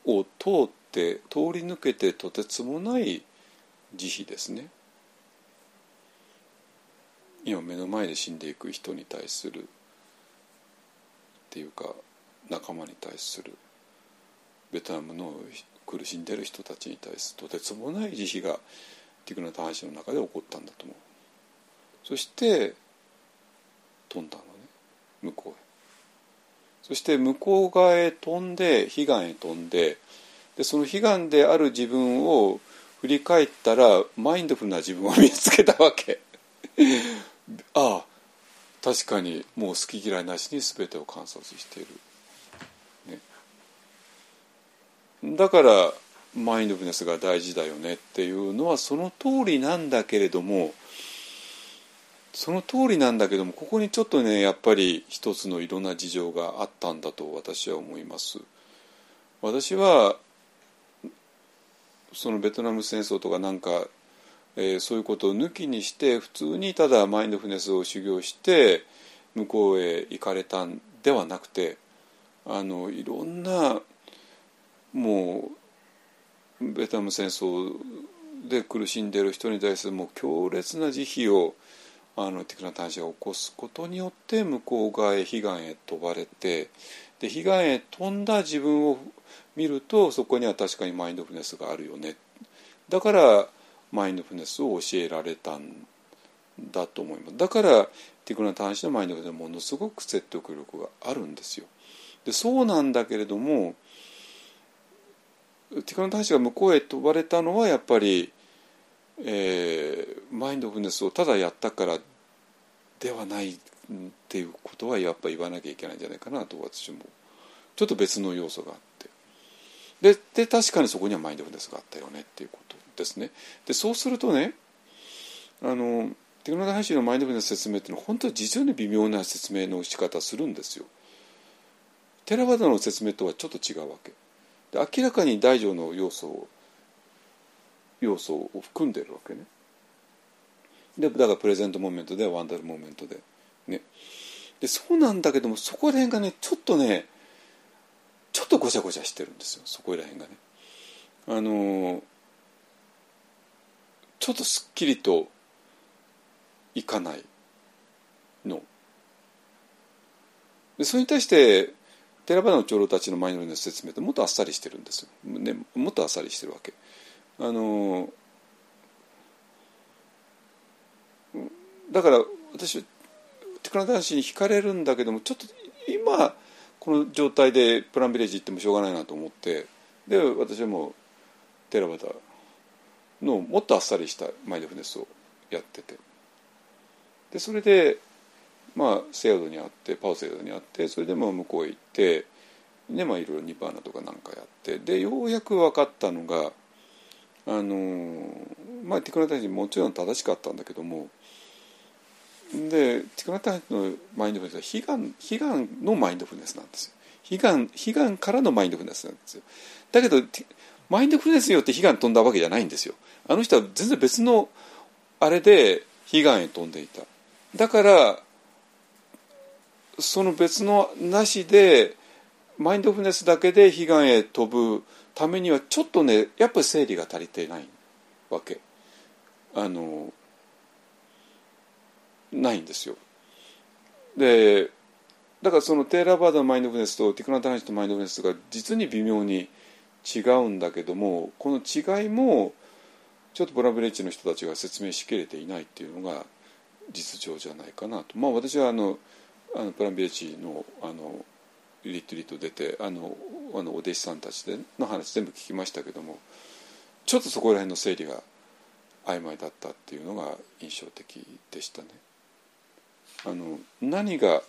ろを通って通り抜けてとてつもない慈悲ですね。今目の前で死んでいく人に対するっていうか仲間に対するベトナムの苦しんでる人たちに対するとてつもない慈悲がティクナタ話の中で起こったんだと思う。そして飛んだのね向こうへ。そして向こう側へ飛んで彼岸へ飛んででその彼岸である自分を振り返ったらマインドフルな自分を見つけたわけ。ああ確かにもう好き嫌いなしに全てを観察しているだからマインドフルネスが大事だよねっていうのはその通りなんだけれどもその通りなんだけどもここにちょっとねやっぱり一つのいろんな事情があったんだと私は思います。私はそのベトナム戦争とかなんか、えー、そういうことを抜きにして普通にただマインドフネスを修行して向こうへ行かれたんではなくてあのいろんなもうベトナム戦争で苦しんでいる人に対するもう強烈な慈悲をあのティクナ大使が起こすことによって向こう側へ彼岸へ飛ばれてで彼岸へ飛んだ自分を見るとそこには確かにマインドフネスがあるよね。だからマインドフルネスを教えられたんだと思います。だからティクナ大使のマインドフルネスはものすごく説得力があるんですよ。でそうなんだけれどもティカノ大使が向こうへ飛ばれたのはやっぱり、えー、マインドフルネスをただやったからではないっていうことはやっぱ言わなきゃいけないんじゃないかなと私も。ちょっと別の要素があって。でで確かにそこにはマインドフルネスがあったよねっていうことですね。でそうするとねあのテクノ大使のマインドフルネス説明っていうのは本当に実に微妙な説明の仕方するんですよ。テラバダの説明とはちょっと違うわけ。で明らかに大乗の要素を要素を含んでるわけね。でだからプレゼントモーメントでワンダルモーメントでね。でそうなんだけどもそこら辺がねちょっとねちょっとごちゃごちゃしてるんですよそこら辺がね。あのちょっとすっきりといかないの。でそれに対してテラバダの長老たちのマインドフルネス説明ってもっとあっさりしてるんですよ、ね、もっとあっさりしてるわけ。あのだから私テクナ男子に惹かれるんだけどもちょっと今この状態でプランビレッジ行ってもしょうがないなと思ってで私はもうテラバダのもっとあっさりしたマインドフネスをやってて。でそれでまあ、セアドにあってパウセアドにあってそれでも向こうへ行ってでまあいろいろニバーナとかなんかやってでようやく分かったのがあのまあティクナタジもちろん正しかったんだけどもでティクナタのマインドフルネスは悲願悲願のマインドフルネスなんですよ。悲願悲願からのマインドフルネスなんですよ。だけどマインドフルネスによって悲願飛んだわけじゃないんですよ。あの人は全然別のあれで悲願へ飛んでいた。だからその別のなしでマインドフルネスだけで悲願へ飛ぶためにはちょっとねやっぱり整理が足りてないわけ。あのないんですよでだからそのテーラーバードのマインドフルネスとティクナタナシのマインドフルネスが実に微妙に違うんだけどもこの違いもちょっとボラブレッジの人たちが説明しきれていないっていうのが実情じゃないかなとまあ私はあのあのプランビレッジのあのリットリット出てあのあのお弟子さんたちでの話全部聞きましたけどもちょっとそこら辺の整理が曖昧だったっていうのが印象的でしたね。あの何が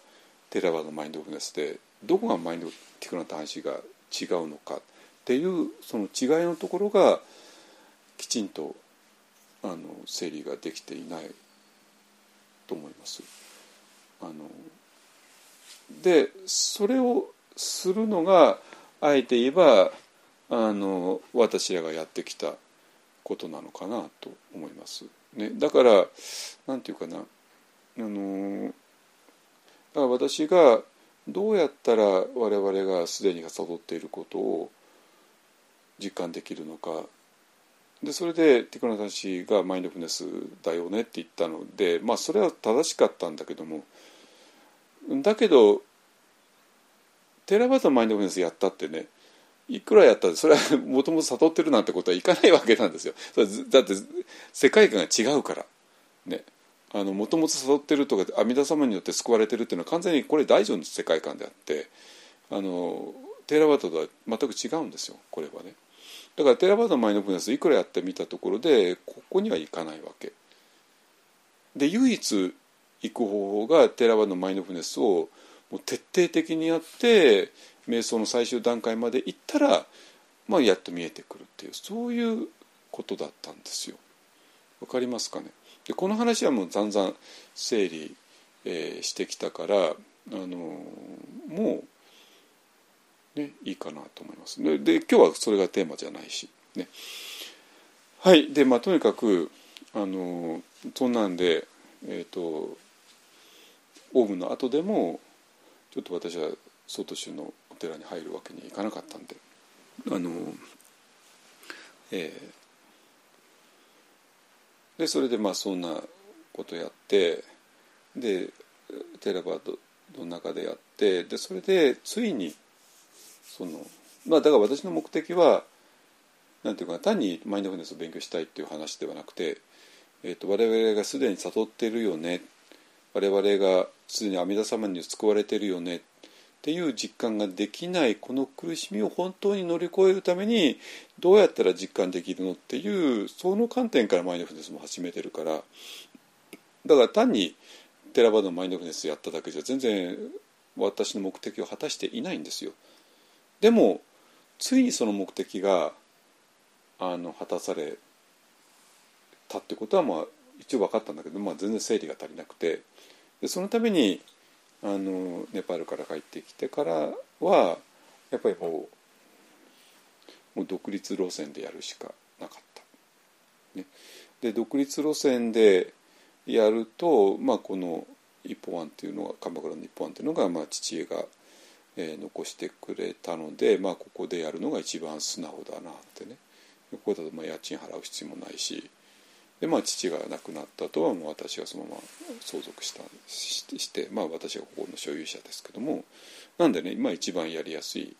テラバのマインドフルネスでどこがマインドティクナタンシが違うのかっていうその違いのところがきちんとあの整理ができていないと思います。あのでそれをするのがあえて言えばあの私らがやってきたことなのかなと思います。ね、だからなんていうかなあのだから私がどうやったら我々がすでに悟っていることを実感できるのか。でそれでティクナタ氏がマインドフルネスだよねって言ったのでまあそれは正しかったんだけども。だけどテラバートのマインドフルネスやったってねいくらやったってそれはもともと悟ってるなんてことはいかないわけなんですよ。だって世界観が違うから。ね。もともと悟ってるとか阿弥陀様によって救われてるっていうのは完全にこれ大乗の世界観であってあのテーラバートとは全く違うんですよこれはね。だからテーラバートのマインドフネスいくらやってみたところでここにはいかないわけ。で唯一行く方法がテーラバートのマインドフネスをもう徹底的にやって瞑想の最終段階まで行ったら、まあ、やっと見えてくるっていうそういうことだったんですよ。わかりますかね？でこの話はもうざんざん整理、えー、してきたから、あの、もう、ね、いいかなと思いますでで今日はそれがテーマじゃないし。ね、はいでまあとにかく、あの、そんなんで、えーと、オウムの後でもちょっと私は外州のお寺に入るわけにいかなかったんであのえー、でそれでまあそんなことやってでテラバードの中でやってでそれでついにそのまあだから私の目的はなんていうか単にマインドフルネスを勉強したいっていう話ではなくて、えーと、我々がすでに悟っているよね我々がすでに阿弥陀様に救われているよねっていう実感ができないこの苦しみを本当に乗り越えるためにどうやったら実感できるのっていうその観点からマインドフネスも始めてるからだから単にテラバードのマインドフネスやっただけじゃ全然私の目的を果たしていないんですよ。でもついにその目的があの果たされたってことはまあ一応分かったんだけど、まあ、全然整理が足りなくてでそのためにあのネパールから帰ってきてからはやっぱりもうもう独立路線でやるしかなかった。ね、で独立路線でやると、まあ、この一本案っていうのが鎌倉の一本案っていうのが、まあ、父親が、えー、残してくれたので、まあ、ここでやるのが一番素直だなってねここだとまあ家賃払う必要もないしでまあ父が亡くなったとはもう私がそのまま相続したして、まあ、私がここの所有者ですけどもなんでね、まあ、一番やりやすい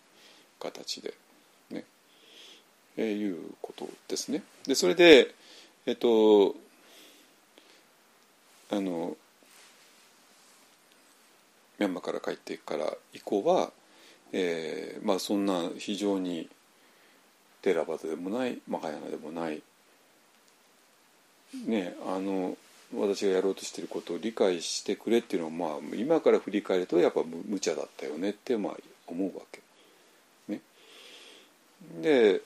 形でね、えー、いうことですね。でそれでえっとあのミャンマーから帰ってから以降は、えー、まあそんな非常にテラバでもないマハヤナでもないねあの私がやろうとしてることを理解してくれっていうのは、まあ、今から振り返るとやっぱ無茶だったよねってまあ思うわけ。ね、で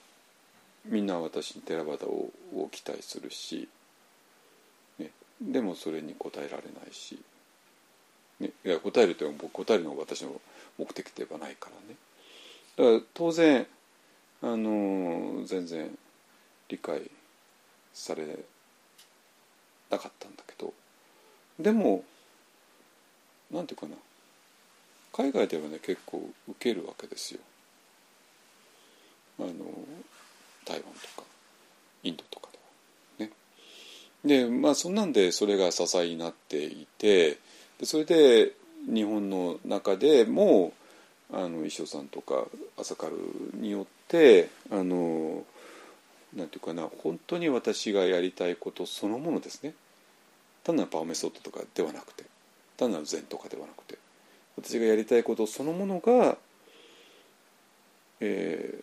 みんな私にテラバダをを期待するし、ね、でもそれに応えられないし、ね、いや答えるというのは答えるのが私の目的ではないからね。だから当然あの全然理解されなかったんだけどでもなんていうかな海外ではね結構受けるわけですよ。あの台湾とかインドとかではね。でまあそんなんでそれが支えになっていてでそれで日本の中でもあの衣装さんとか朝カルによってあのなんていうかな本当に私がやりたいことそのものですね単なるパワーメソッドとかではなくて単なる禅とかではなくて私がやりたいことそのものが、え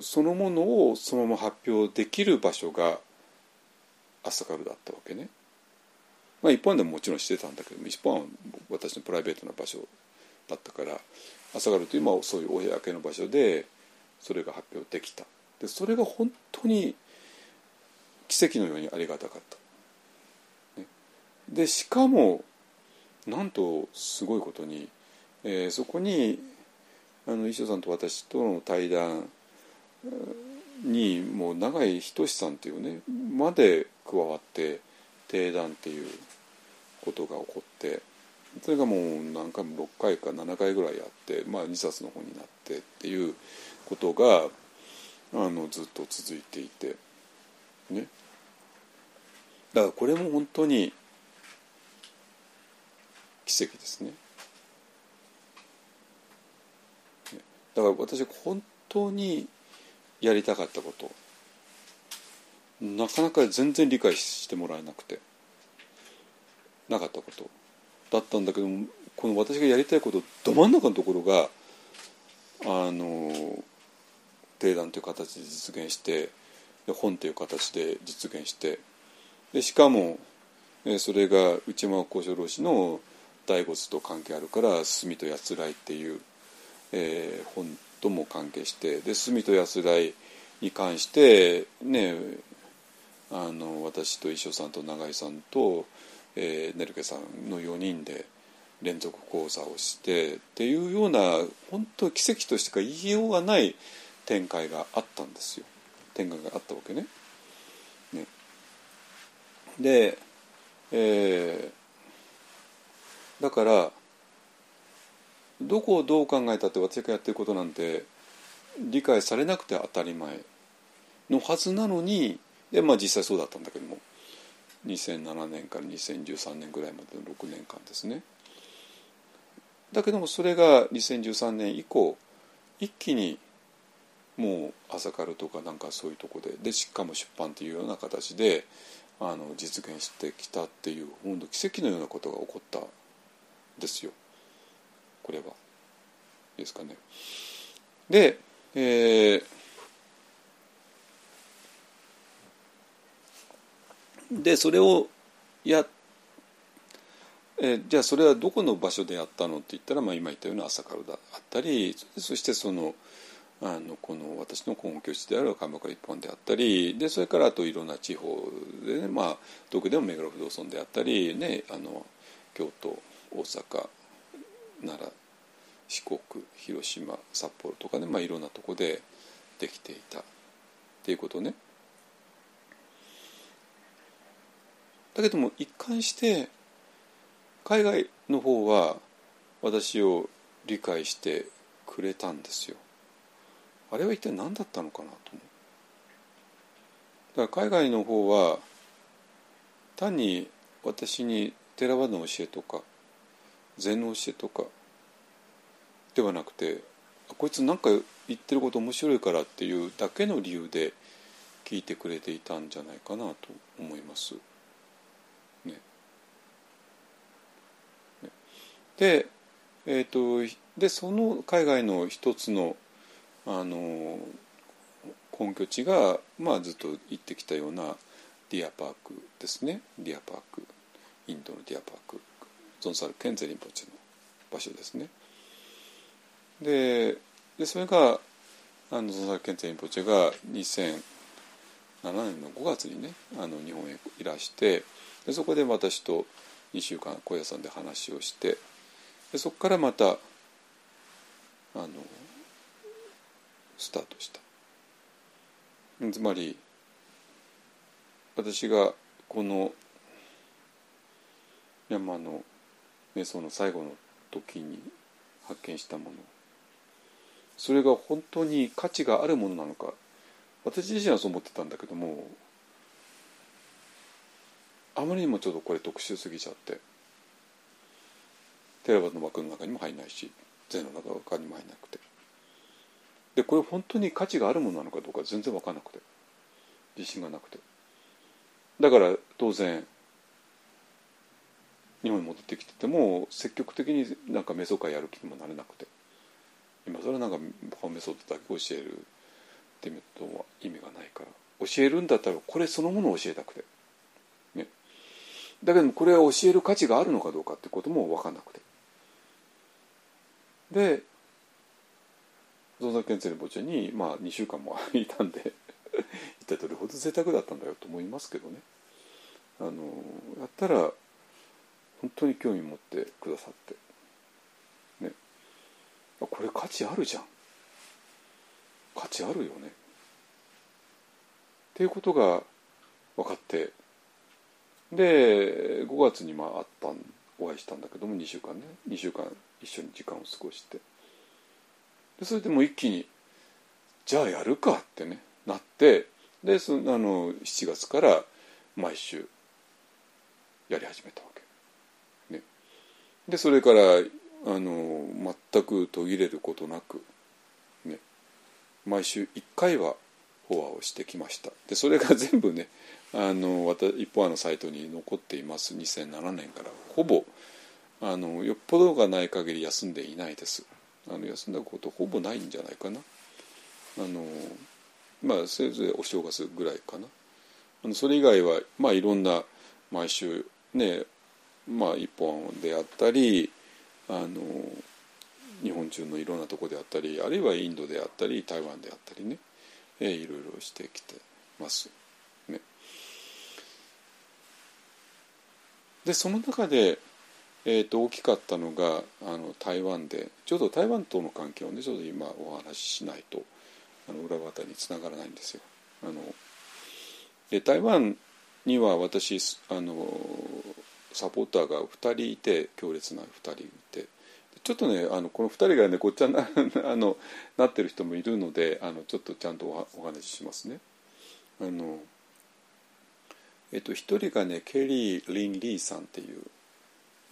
ー、そのものをそのまま発表できる場所が朝カルだったわけね。まあ、一般でももちろんしてたんだけども一般は私のプライベートな場所だったから朝カルという今そういう公の場所でそれが発表できたでそれが本当に奇跡のようにありがたかった。でしかもなんとすごいことに、えー、そこにあの衣装さんと私との対談にもう永井仁さんっていうねまで加わって定談っていうことが起こってそれがもう何回も6回か7回ぐらいやって、まあ、2冊の本になってっていうことがあのずっと続いていてね。だからこれも本当に奇跡ですね。だから私本当にやりたかったことなかなか全然理解してもらえなくてなかったことだったんだけどこの私がやりたいことど真ん中のところがあの定談という形で実現して本という形で実現してでしかもそれが内間幸四郎氏の大仏と関係あるから「墨とやつらい」っていう、えー、本とも関係してで墨とやつらいに関してねあの私と一緒さんと永井さんと、えー、ネルケさんの4人で連続講座をしてっていうような本当奇跡としてか言いようがない展開があったんですよ展開があったわけね。ねで、えー、だからどこをどう考えたって私がやってることなんて理解されなくて当たり前のはずなのにで、まあ、実際そうだったんだけども2007年から2013年ぐらいまでの6年間ですね。だけどもそれが2013年以降一気にもう朝からとかなんかそういうとこででしかも出版っていうような形であの実現してきたっていう本当奇跡のようなことが起こったですよこれは。ですかね。で、えー、でそれをやえじゃあそれはどこの場所でやったのって言ったら、まあ、今言ったような朝からだあったりそしてそのあのこの私の根拠地である鎌倉一本であったりでそれからあといろんな地方でね、まあ、どこでも目黒不動尊であったり、ね、あの京都大阪奈良四国広島札幌とかね、まあ、いろんなとこでできていたっていうことね。だけども一貫して海外の方は私を理解してくれたんですよ。あれは一体何だったのかなと思う。だから海外の方は単に私に寺場の教えとか禅の教えとかではなくてこいつ何か言ってること面白いからっていうだけの理由で聞いてくれていたんじゃないかなと思います。ね、で,、えーと、でその海外の一つのあの根拠地が、まあ、ずっと行ってきたようなディアパークですね。ディアパーク。インドのディアパーク。ゾンサル・ケンゼリンポチの場所ですね。ででそれがあのゾンサル・ケンゼリンポチが2007年の5月にねあの日本へいらしてでそこで私と2週間小屋さんで話をしてでそこからまたあのスタートしたつまり私がこの山の瞑想の最後の時に発見したもの。それが本当に価値があるものなのか。私自身はそう思ってたんだけどもあまりにもちょっとこれ特殊すぎちゃってテラバの枠の中にも入んないし禅の中にも入んなくて。でこれ本当に価値があるものなのかどうか全然分からなくて。自信がなくて。だから当然日本に戻ってきてても積極的になんかメソ会やる気にもなれなくて。今更なんかメソッドだけ教えるっていうと意味がないから。教えるんだったらこれそのものを教えたくて、ね、だけどもこれは教える価値があるのかどうかってことも分かんなくて。でゾンザ・ケンツェル墓地に、まあ、2週間もいたんで 一体どれほど贅沢だったんだよと思いますけどね。あのやったら本当に興味持ってくださって。ね。これ価値あるじゃん。価値あるよね。っていうことが分かって。で5月にまあ会ったんお会いしたんだけども2週間ね。2週間一緒に時間を過ごして。でそれでもう一気にじゃあやるかってねなって。でそのあの7月から毎週やり始めたわけ。でそれからあの全く途切れることなく、ね、毎週1回はフォアをしてきました。でそれが 全部ねあの一方あのサイトに残っています。2007年から。ほぼあのよっぽどがない限り休んでいないです。あの休んだことほぼないんじゃないかな。あのまあせいぜいお正月ぐらいかな。あのそれ以外はまあいろんな毎週ねまあ一本であったりあの日本中のいろんなとこであったりあるいはインドであったり台湾であったりね、えいろいろしてきてます。ね、でその中で、えーと、大きかったのがあの台湾でちょっと台湾との関係をねちょっと今お話ししないとあの裏方につながらないんですよ。あので台湾には私あのサポーターが2人いて強烈な2人いてちょっとねあのこの2人がねごっちゃな あのなってる人もいるのであのちょっとちゃんとお話ししますね。あのえっと、1人がねケリー・リン・リーさんっていう、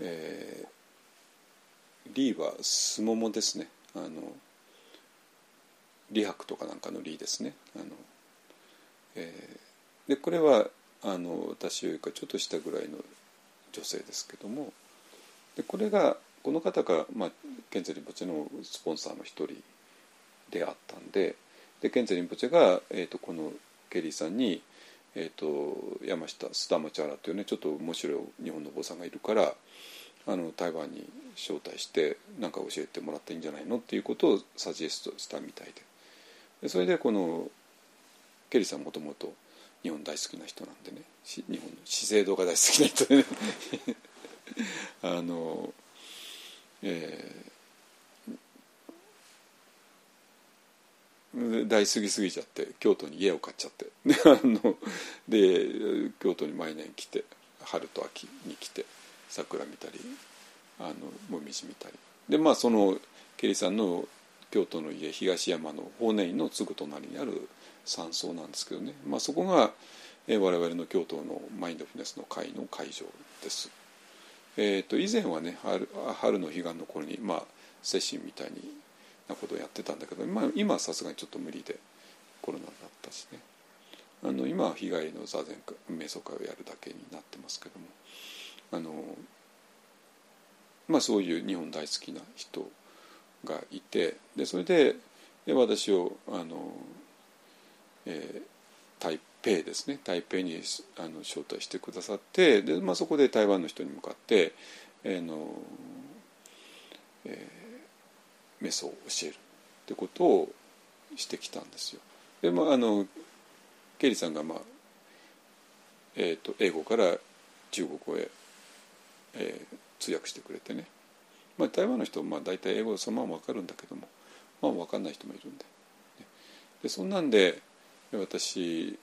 えー、リーはすももですねあの李白とかなんかのリーですね。あのえー、でこれはあの私よりかちょっとしたぐらいの女性ですけどもでこれがこの方が、まあ、ケンゼリンポチェのスポンサーの一人であったんででケンゼリンポチェが、えーと、このケリーさんに、えーと、山下スタマチャラというねちょっと面白い日本のお坊さんがいるからあの台湾に招待して何か教えてもらっていいんじゃないのっていうことをサジェストしたみたいで。でそれでこのケリーさんもともと日本大好きな人なんでね日本の資生堂が大好きな人でね。あのえー、大好きすぎちゃって京都に家を買っちゃって。であので京都に毎年来て春と秋に来て桜見たりあのもみじ見たり。でまあそのケリーさんの京都の家東山の法然院のすぐ隣にある山荘なんですけどね、まあ、そこが、えー、我々の京都のマインドフルネスの会の会場です。えーと、以前はね春春の彼岸の頃に、まあ、接心みたいなことをやってたんだけど、まあ、今はさすがにちょっと無理でコロナだったしね。あの今は日帰りの座禅瞑想会をやるだけになってますけども。あの、まあ、そういう日本大好きな人がいてでそれで私をあのえー、台北ですね台北にあの招待してくださってで、まあ、そこで台湾の人に向かって、えーのえー、メソを教えるってことをしてきたんですよ。でまああのケリーさんが、まあえーと、英語から中国語へ、えー、通訳してくれてね、まあ、台湾の人はまあ大体英語そのまま分かるんだけども、まあ、分かんない人もいるんで。でそんなんで私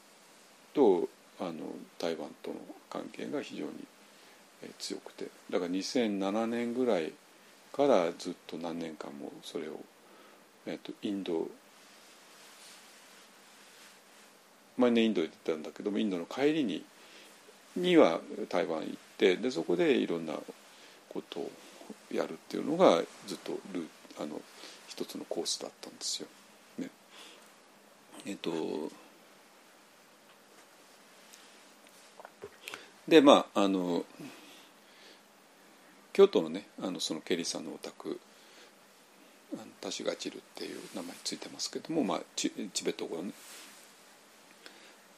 とあの台湾との関係が非常に強くてだから2007年ぐらいからずっと何年間もそれを、えっと、インド毎年インドに行ったんだけどもインドの帰りにには台湾行ってでそこでいろんなことをやるっていうのがずっとルあの一つのコースだったんですよ。ね、えっとでまああの京都のねあのそのケリーさんのお宅タシガチルっていう名前ついてますけども、まあ、チチベット語のね、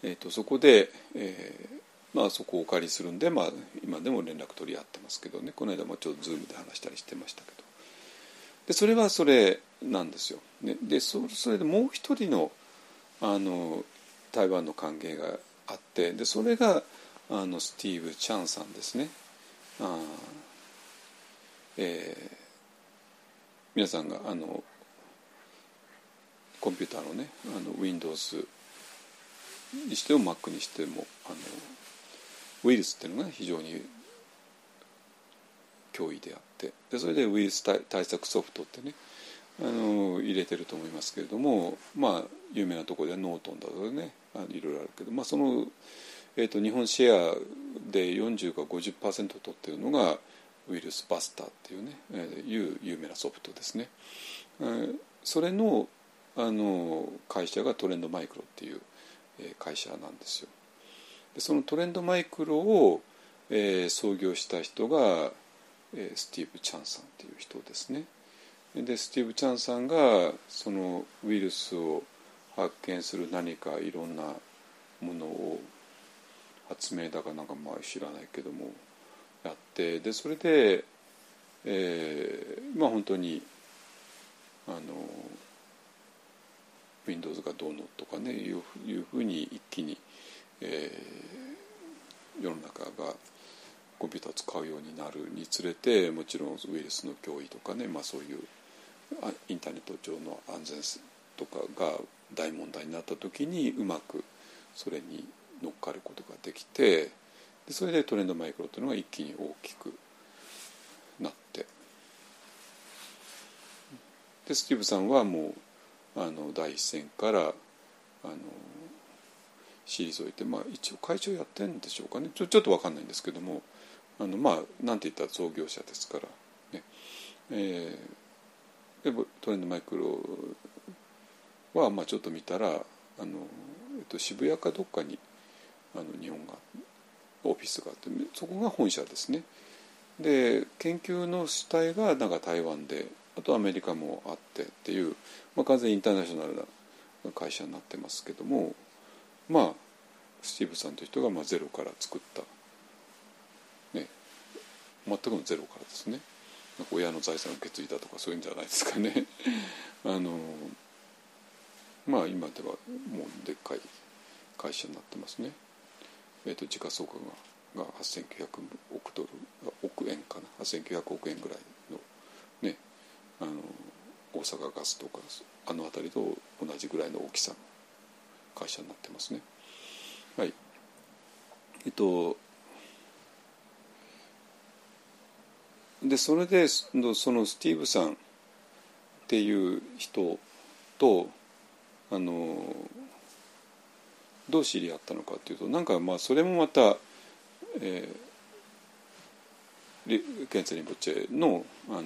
えーと、そこで、えーまあ、そこをお借りするんで、まあ、今でも連絡取り合ってますけどねこの間もちょっとズームで話したりしてましたけどでそれはそれなんですよ。ね、でそそれでもう一人のあの台湾の歓迎があってでそれがあのスティーブ・チャンさんですね。あえー、皆さんがあのコンピューターのねあの Windows にしても Mac にしてもあのウイルスっていうのが非常に脅威であってでそれでウイルス対策ソフトってねあの入れてると思いますけれどもまあ有名なところではノートンだとかねいろいろあるけど、まあ、その、えーと、日本シェアで40か50%取ってるのがウイルスバスターっていうね、えー、いう有名なソフトですね。えー、それのあの会社がトレンドマイクロっていう、えー、会社なんですよ。でそのトレンドマイクロを、えー、創業した人が、えー、スティーブ・チャンさんっていう人ですね。でスティーブ・チャンさんがそのウイルスを発見する何かいろんなものを発明だかなんかまあ知らないけどもやってでそれで、えー、まあ本当にあの Windows がどうのとかねいういうふうに一気に、えー、世の中がコンピューター使うようになるにつれてもちろんウイルスの脅威とかね、まあ、そういうインターネット上の安全とかが大問題になった時にうまくそれに乗っかることができてでそれでトレンドマイクロというのが一気に大きくなってでスティーブさんはもうあの第一線からあの退いて、まあ、一応会長やってるんでしょうかねちょちょっと分かんないんですけどもあのまあなんて言ったら創業者ですからね。えートレンドマイクロは、まあ、ちょっと見たらあの、えっと、渋谷かどっかにあの日本がオフィスがあってそこが本社ですね。で研究の主体がなんか台湾であとアメリカもあってっていう、まあ、完全インターナショナルな会社になってますけどもまあスティーブさんという人がまあゼロから作ったね全くのゼロからですね親の財産を受け継いだとかそういうんじゃないですかね あのまあ今ではもうでっかい会社になってますね。えーと、時価総額がが8900億ドル億円かな8900億円ぐらいのねあの大阪ガスとかあの辺りと同じぐらいの大きさの会社になってますね。はいえっとでそれでそのスティーブさんっていう人とあのどう知り合ったのかっていうとなんかまあそれもまた、えー、ケンツェリン・ボッチェのあの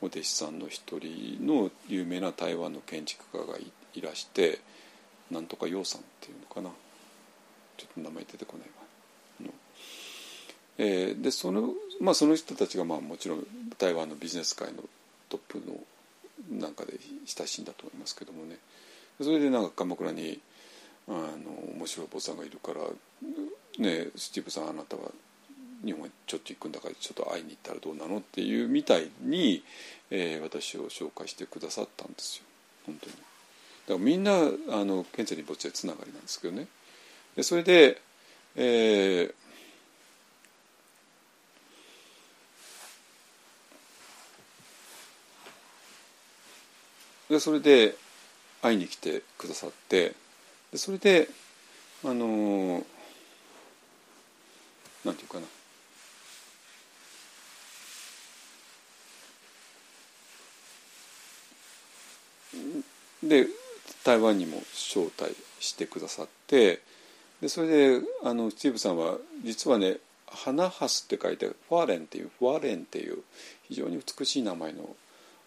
お弟子さんの一人の有名な台湾の建築家がいらしてなんとか楊さんっていうのかなちょっと名前出てこないわ。えー、でその,、まあ、その人たちがまあもちろん台湾のビジネス界のトップのなんかで親しいんだと思いますけどもねそれでなんか鎌倉にあの面白い坊さんがいるから「ねスティーブさんあなたは日本へちょっと行くんだからちょっと会いに行ったらどうなの?」っていうみたいに、えー、私を紹介してくださったんですよ本当に。だからみんなあのケンツェリぼっちでつながりなんですけどね。でそれで、えーでそれで会いに来てくださってでそれであのなんていうかな。で台湾にも招待してくださってでそれであのスティーブさんは実はね「花ハス」って書いてファーレンっていうファーレンっていう非常に美しい名前の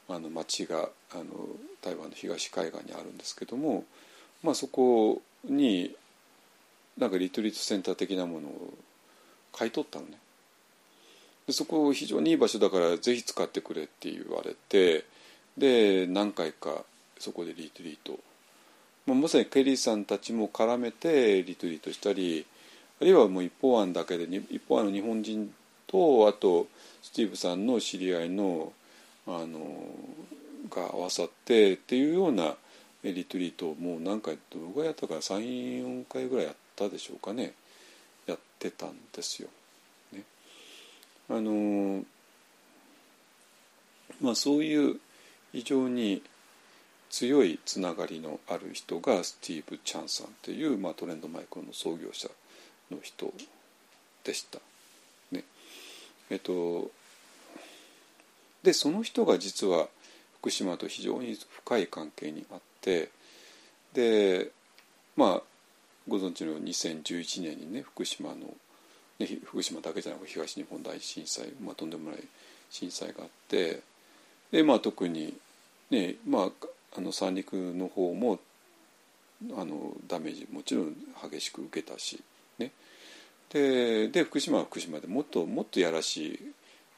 あの町があの台湾の東海岸にあるんですけども、まあ、そこになんかリトリートセンター的なものを買い取ったのね。でそこ非常にいい場所だからぜひ使ってくれって言われてで何回かそこでリトリート、まあ、まさにケリーさんたちも絡めてリトリートしたりあるいはもう一方案だけで一方案の日本人とあとスティーブさんの知り合いのあのが合わさってっていうようなリトリートもう何回どのぐらいやったか34回ぐらいやったでしょうかねやってたんですよ。ね、あのまあそういう非常に強いつながりのある人がスティーブ・チャンさんっていう、まあ、トレンドマイクロの創業者の人でした。ね、えっとでその人が実は福島と非常に深い関係にあってでまあご存知のように2011年にね福島の、ね、福島だけじゃなく東日本大震災、まあ、とんでもない震災があってで、まあ、特に、ねまあ、あの三陸の方もあのダメージもちろん激しく受けたし、ね、でで福島は福島でもっともっとやらし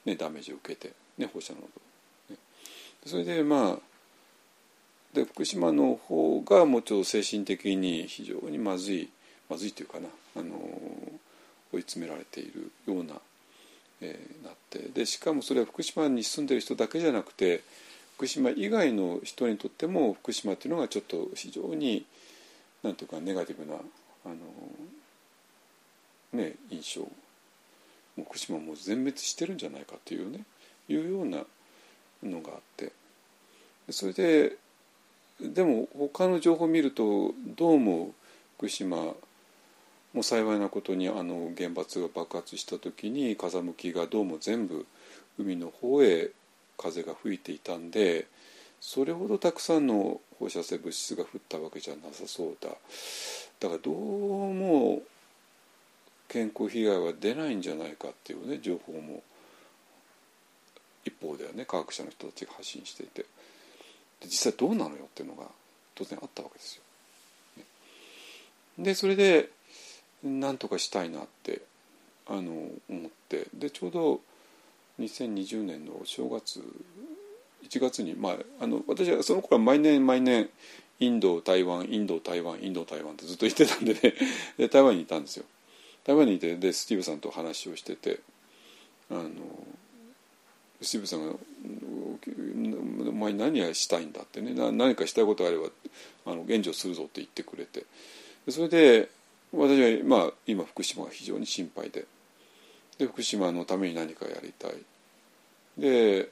い、ね、ダメージを受けて、ね、放射能、ね、それでまあで福島の方がもうちょっと精神的に非常にまずいまずいというかなあの追い詰められているような、えー、なってでしかもそれは福島に住んでる人だけじゃなくて福島以外の人にとっても福島っていうのがちょっと非常になんていうかネガティブなあの、ね、印象。もう福島もう全滅してるんじゃないかというねいうようなのがあって。それででも他の情報を見るとどうも福島も幸いなことにあの原発が爆発した時に風向きがどうも全部海の方へ風が吹いていたんでそれほどたくさんの放射性物質が降ったわけじゃなさそうだ。だからどうも健康被害は出ないんじゃないかっていうね情報も一方ではね科学者の人たちが発信していて。実際どうなのよっていうのが当然あったわけですよ。でそれで何とかしたいなってあの思ってでちょうど2020年の正月1月に、まあ、あの私はその頃は毎年毎年インド台湾インド台湾インド台湾ってずっと言ってたんでねで台湾にいたんですよ。台湾にいてでスティーブさんと話をしててあのスティーブさんが「お前何がしたいんだ」ってね。何かしたいことがあればあの援助するぞって言ってくれて。それで私は、まあ、今福島が非常に心配で。で福島のために何かやりたい。で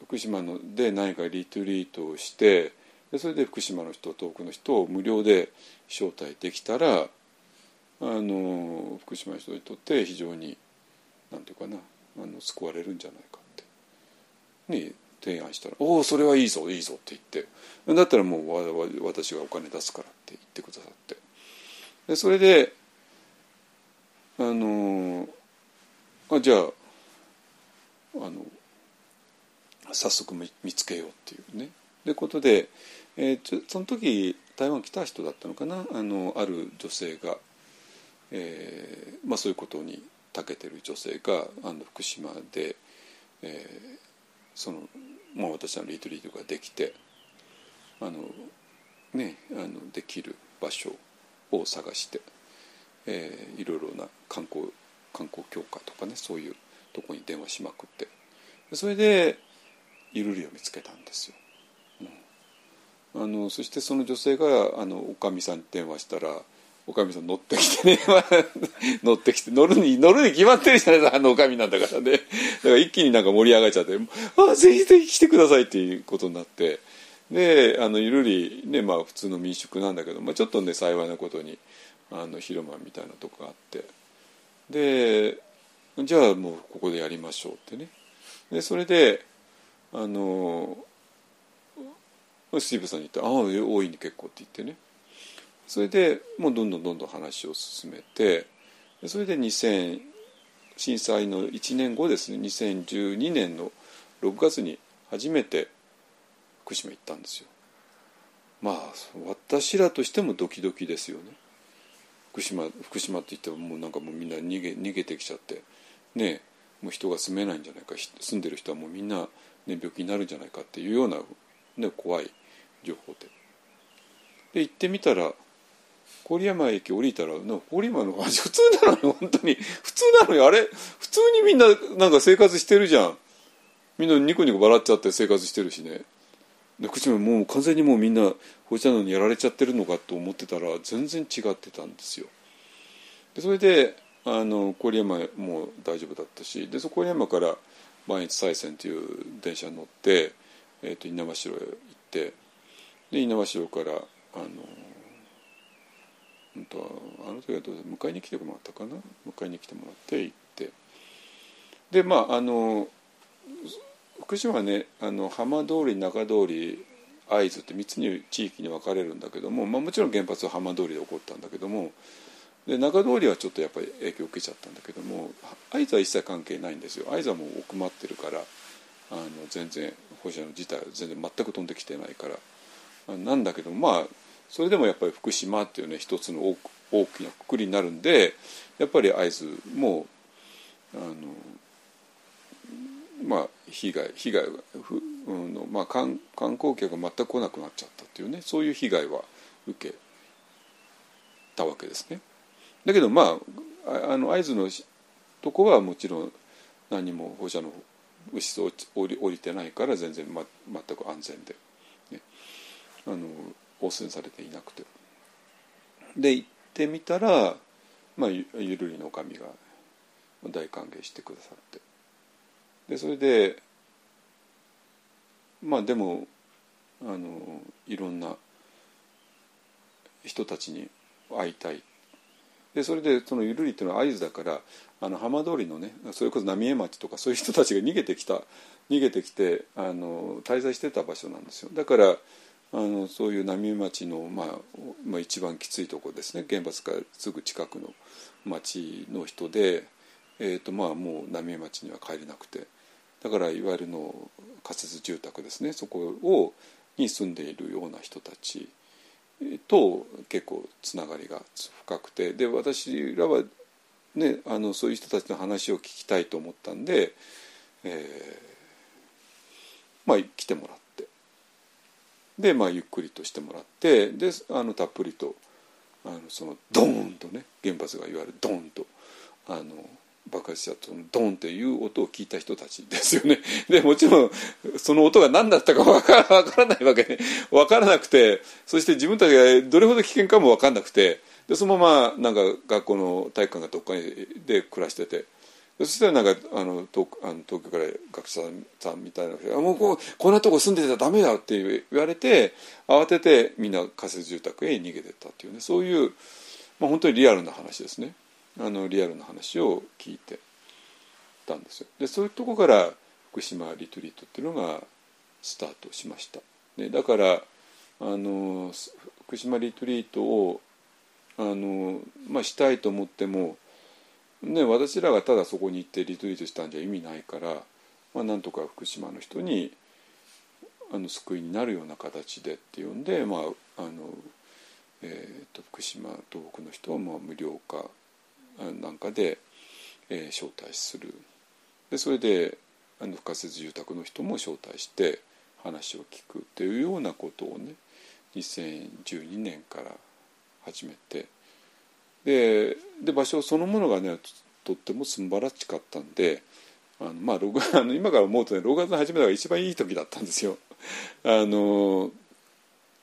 福島ので何かリトリートをしてでそれで福島の人遠くの人を無料で招待できたらあの福島の人にとって非常に何て言うかなあの救われるんじゃないに提案したら「おおそれはいいぞいいぞ」って言って。だったらもう私がお金出すからって言ってくださって。でそれであのあじゃああの早速見つけようっていうね。でことで、えー、ちょその時台湾来た人だったのかな？あのある女性が、えーまあ、そういうことに長けてる女性があの福島で、えーそのまあ、私のリトリートができてあの、ね、あのできる場所を探して、えー、いろいろな観光観光協会とかねそういうとこに電話しまくってそれでゆるりを見つけたんですよ。うん、あのそしてその女性があのおかみさんに電話したらおかみさん乗ってきてね。乗ってきて乗るに乗るに決まってるじゃないですかあのおかみなんだからね。だから一気になんか盛り上がっちゃって「あぜひぜひ来てください」っていうことになって。であのゆるりねまあ普通の民宿なんだけど、まあ、ちょっとね幸いなことにあの広間みたいなとこがあって。でじゃあもうここでやりましょうってね。でそれであのスティーブさんに言って「ああ大いに結構」って言ってね。それでもうどんどんどんどん話を進めてそれで2000震災の1年後ですね2012年の6月に初めて福島行ったんですよ。まあ私らとしてもドキドキですよね。福島福島って言ってももうなんかもうみんな逃げ逃げてきちゃってねもう人が住めないんじゃないか住んでる人はもうみんな、ね、病気になるんじゃないかっていうような、ね、怖い情報で。で行ってみたら郡山駅降りたら郡山の味普通なのよ本当に。普通なのよあれ。普通にみんななんか生活してるじゃん。みんなニコニコ笑っちゃって生活してるしね。で福島もう完全にもうみんな放射能にやられちゃってるのかと思ってたら全然違ってたんですよ。でそれであの郡山も大丈夫だったしでそこ郡山から万越西線という電車に乗って、えー、と猪苗代へ行ってで猪苗代からあの本当はあの時はどう迎えに来てもらったかな？迎えに来てもらって行って。でまああの福島はねあの浜通り中通り会津って3つに地域に分かれるんだけども、まあ、もちろん原発は浜通りで起こったんだけどもで中通りはちょっとやっぱり影響を受けちゃったんだけども会津は一切関係ないんですよ。会津はもう奥まってるからあの全然放射能自体は全然全く飛んできてないから。なんだけどまあそれでもやっぱり福島っていうね一つの大きなくくりになるんでやっぱり会津もあのまあ被害被害ふ、うんの、まあ、観観光客が全く来なくなっちゃったっていうねそういう被害は受けたわけですね。だけどまああの会津のとこはもちろん何も放射能物質を降り降りてないから全然、ま、全く安全で、ね、あの汚染されていなくて。で行ってみたら、まあ、ゆるりの女将が大歓迎してくださって。でそれでまあでもあのいろんな人たちに会いたい。でそれでそのゆるりっていうのは合図だからあの浜通りのねそれこそ浪江町とかそういう人たちが逃げてきた逃げてきてあの滞在してた場所なんですよ。だからあのそういう浪江町の、まあ、まあ一番きついとこですね。原発からすぐ近くの町の人で、えーとまあ、もう浪江町には帰れなくて。だからいわゆるの仮設住宅ですね。そこをに住んでいるような人たちと結構つながりが深くて。で私らは、ね、あのそういう人たちの話を聞きたいと思ったんで、えー、まあ来てもらってで、まあ、ゆっくりとしてもらってであのたっぷりとあのそのドーンとね原発がいわゆるドーンとあの爆発したとドーンっていう音を聞いた人たちですよね。でもちろんその音が何だったか わからからないわけで、ね、分からなくてそして自分たちがどれほど危険かも分からなくてでそのままなんか学校の体育館がどっかで暮らしてて。そしたらなんかあの東あの東京から学者さんみたいな人が「もうこうこんなとこ住んでたらダメだ」って言われて慌ててみんな仮設住宅へ逃げてったっていうねそういう、まあ、本当にリアルな話ですね。あのリアルな話を聞いてたんですよ。でそういうとこから福島リトリートっていうのがスタートしました。でだからあの福島リトリートをあの、まあ、したいと思っても、ね、私らがただそこに行ってリトリートしたんじゃ意味ないから、まあ、なんとか福島の人にあの救いになるような形でっていうんで、まああのえーと、福島東北の人はまあ無料化なんかで、えー、招待する。でそれであの仮設住宅の人も招待して話を聞くっていうようなことをね2012年から始めてでで場所そのものがねとっても素晴らしかったんであの、まあ、あの今から思うとね6月の初めが一番いい時だったんですよ。あの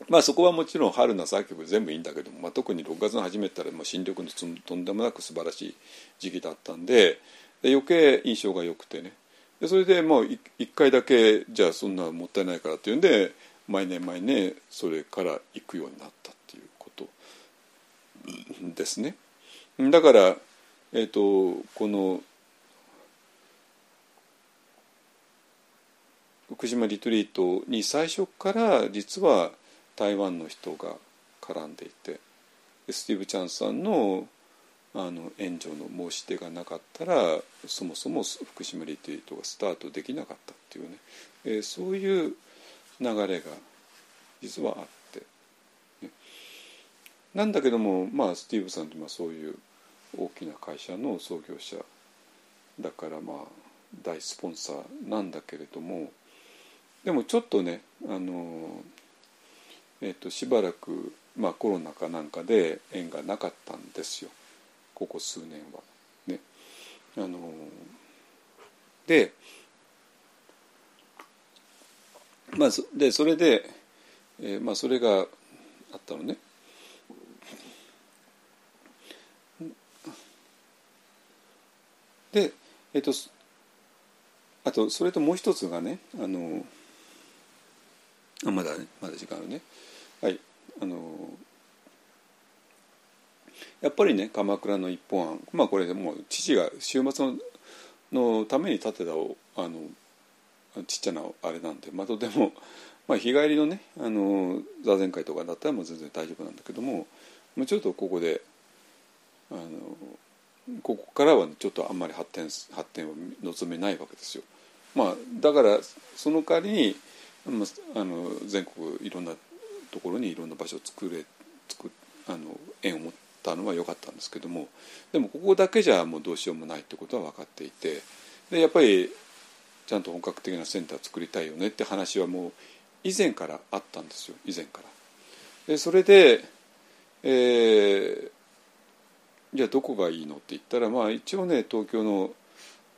まあそこはもちろん春夏秋冬全部いいんだけども、まあ、特に6月の初めたらもう新緑のとんでもなく素晴らしい時期だったんでで余計印象が良くてねでそれでもう1回だけじゃあそんなもったいないからっていうんで毎年毎年それから行くようになったですね。だから、えーと、この福島リトリートに最初から実は台湾の人が絡んでいてスティーブ・チャンさんのあの援助の申し出がなかったらそもそも福島リトリートがスタートできなかったっていうね、えー、そういう流れが実はあって、なんだけどもまあスティーブさんってまあそういう大きな会社の創業者だからまあ大スポンサーなんだけれどもでもちょっとねあのえーと、しばらく、まあ、コロナかなんかで縁がなかったんですよここ数年は。ね、あのでまあでそれで、えーまあ、それがあったのね。でえっ、とあとそれともう一つがねあのあまだねまだ時間あるね。はいあのやっぱりね鎌倉の一本案まあこれもう父が週末ののために建てたあのちっちゃなあれなんでまあとても、まあ、日帰りのねあの座禅会とかだったらもう全然大丈夫なんだけどももうちょっとここであのここからはちょっとあんまり発展発展を望めないわけですよ。まあ、だからその代わりに、あ、の全国いろんなところにいろんな場所を作れ作あの縁を持ったのは良かったんですけどもでもここだけじゃもうどうしようもないってことは分かっていてでやっぱりちゃんと本格的なセンター作りたいよねって話はもう以前からあったんですよ以前から。でそれで、えー、じゃあどこがいいのって言ったらまあ一応ね東京の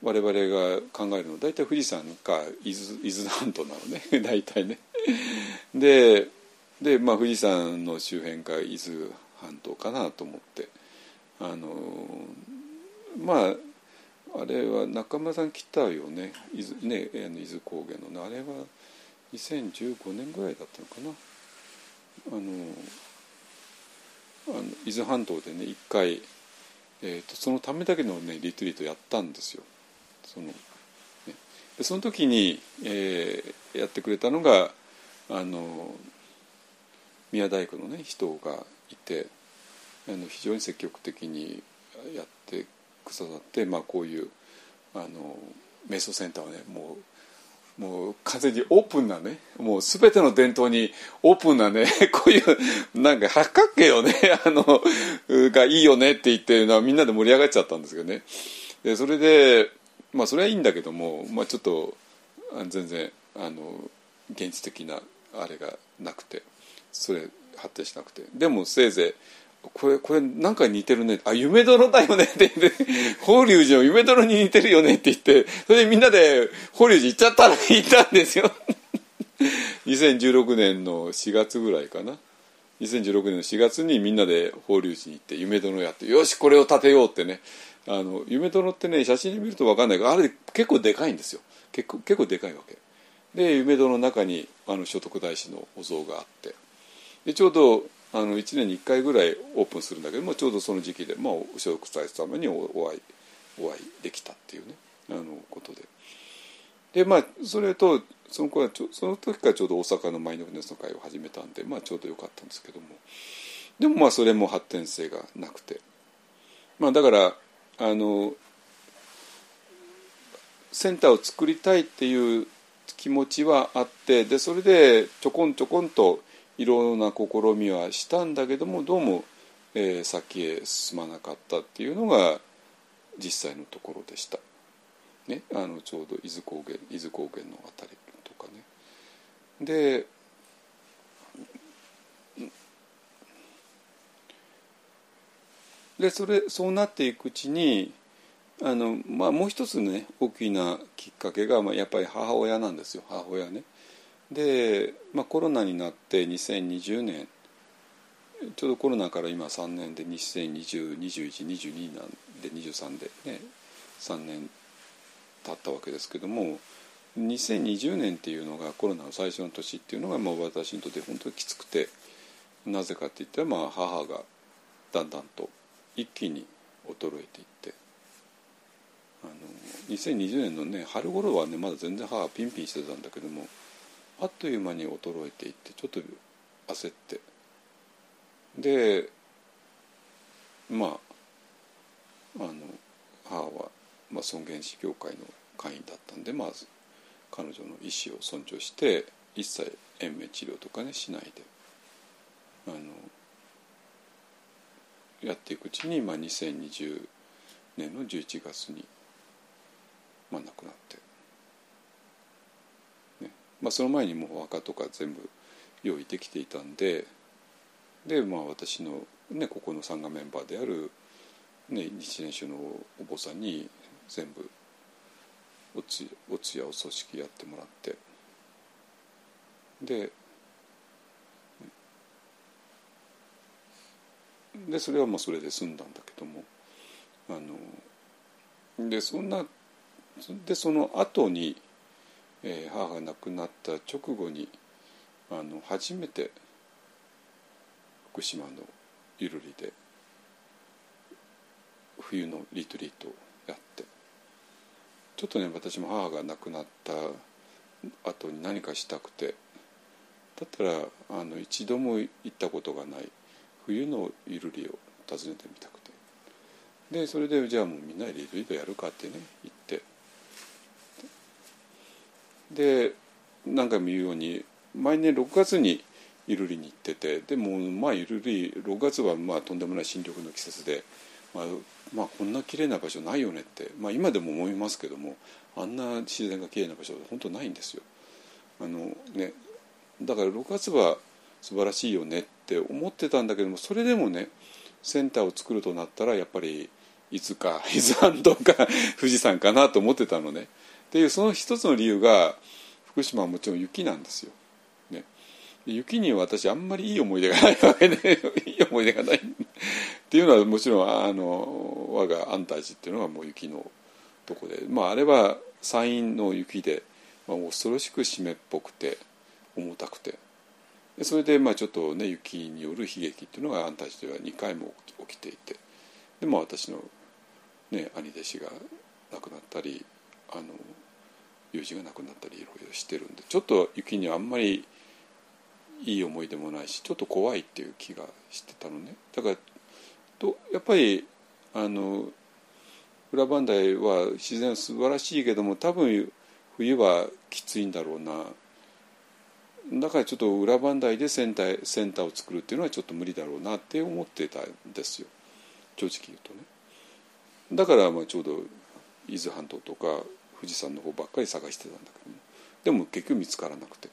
我々が考えるのは大体富士山か伊豆伊豆半島なのね 大体ね。でで、まあ、富士山の周辺か伊豆半島かなと思ってあのまああれは中村さん来たよね伊豆ね伊豆高原のねあれは2015年ぐらいだったのかな。あのあの伊豆半島でね一回、えーと、そのためだけのねリトリートやったんですよ。そのね、でその時に、えー、やってくれたのがあの宮大工のね人がいてあの非常に積極的にやってくださって、まあ、こういうあの瞑想センターはねもうもう完全にオープンなねもう全ての伝統にオープンなね こういうなんか八角形をね あのがいいよねって言ってるのはみんなで盛り上がっちゃったんですけどね。でそれでまあそれはいいんだけども、まあ、ちょっと全然あの現実的なあれがなくてそれ発展しなくて。でもせいぜいこれこれなんか似てるね。あ夢泥だよね。って言って法隆寺の夢泥に似てるよねって言ってそれでみんなで法隆寺行っちゃったら行ったんですよ。2016年の4月ぐらいかな。2016年の4月にみんなで法隆寺に行って夢殿やってよしこれを建てようってね。あの夢殿ってね写真で見ると分かんないけどあれ結構でかいんですよ。結構結構でかいわけ。で夢殿の中にあの聖徳太子のお像があって。でちょうどあの1年に1回ぐらいオープンするんだけどもちょうどその時期で、まあ、聖徳太子様にお会いお会いできたっていうねあのことで。でまあそれとそのはちょその時からちょうど大阪のマインドフルネスの会を始めたんで、まあ、ちょうどよかったんですけども。でもまあそれも発展性がなくて、まあ、だからあのセンターを作りたいっていう気持ちはあってでそれでちょこんちょこんといろんな試みはしたんだけどもどうも、えー、先へ進まなかったっていうのが実際のところでした。ね、あのちょうど伊豆高原伊豆高原のあたりとかね。ででそれそうなっていくうちにあの、まあ、もう一つね大きなきっかけが、まあ、やっぱり母親なんですよ母親ね。で、まあ、コロナになって2020年ちょうどコロナから今3年で20202122なんで23でね3年経ったわけですけども2020年っていうのがコロナの最初の年っていうのがもう私にとって本当にきつくてなぜかって言ったらまあ母がだんだんと一気に衰えていってあの2020年のね春頃はねまだ全然母はピンピンしてたんだけどもあっという間に衰えていってちょっと焦ってでまああの母は、まあ、尊厳死協会の会員だったんでまず彼女の意思を尊重して一切延命治療とかねしないであのやっていくうちに、まあ、2020年の11月に、まあ、亡くなって。まあ、その前にもうお墓とか全部用意できていたんでで、まあ、私の、ね、ここの参加メンバーである、ね、日蓮宗のお坊さんに全部おつお通夜お葬式やってもらってででそれはもうそれで済んだんだけどもあのでそんなでその後に、えー、母が亡くなった直後にあの初めて福島のゆるりで冬のリトリートをやってちょっとね私も母が亡くなった後に何かしたくてだったらあの一度も行ったことがない冬のゆるりを訪ねてみたくて。でそれでじゃあもうみんなでリトリートやるかってね言っで何回も言うように毎年6月にゆるりに行っててでもまあゆるり6月はまあとんでもない新緑の季節で、まあ、まあこんな綺麗な場所ないよねって、まあ、今でも思いますけどもあんな自然が綺麗な場所本当ないんですよ。あのね、だから6月は素晴らしいよねって思ってたんだけどもそれでもねセンターを作るとなったらやっぱり伊豆か伊豆半島か富士山かなと思ってたのね。っていうその一つの理由が福島はもちろん雪なんですよ。ね、雪に私あんまりいい思い出がないわけで いい思い出がないっていうのはもちろんあの我が安泰寺っていうのがもう雪のとこで、まあ、あれは山陰の雪で、まあ、恐ろしく湿っぽくて重たくて。それでまあちょっとね雪による悲劇っていうのが安泰寺では2回も起きていて。で、まあ、私の、ね、兄弟子が亡くなったりあの友人が亡くなったりいろいろしてるんでちょっと雪にはあんまりいい思い出もないしちょっと怖いっていう気がしてたのね。だからとやっぱりあの裏磐梯は自然素晴らしいけども多分冬はきついんだろうな。だからちょっと裏磐梯でセンターセンターを作るっていうのはちょっと無理だろうなって思ってたんですよ。正直言うとね。だからまあちょうど伊豆半島とか富士山の方ばっかり探してたんだけどもでも結局見つからなくて。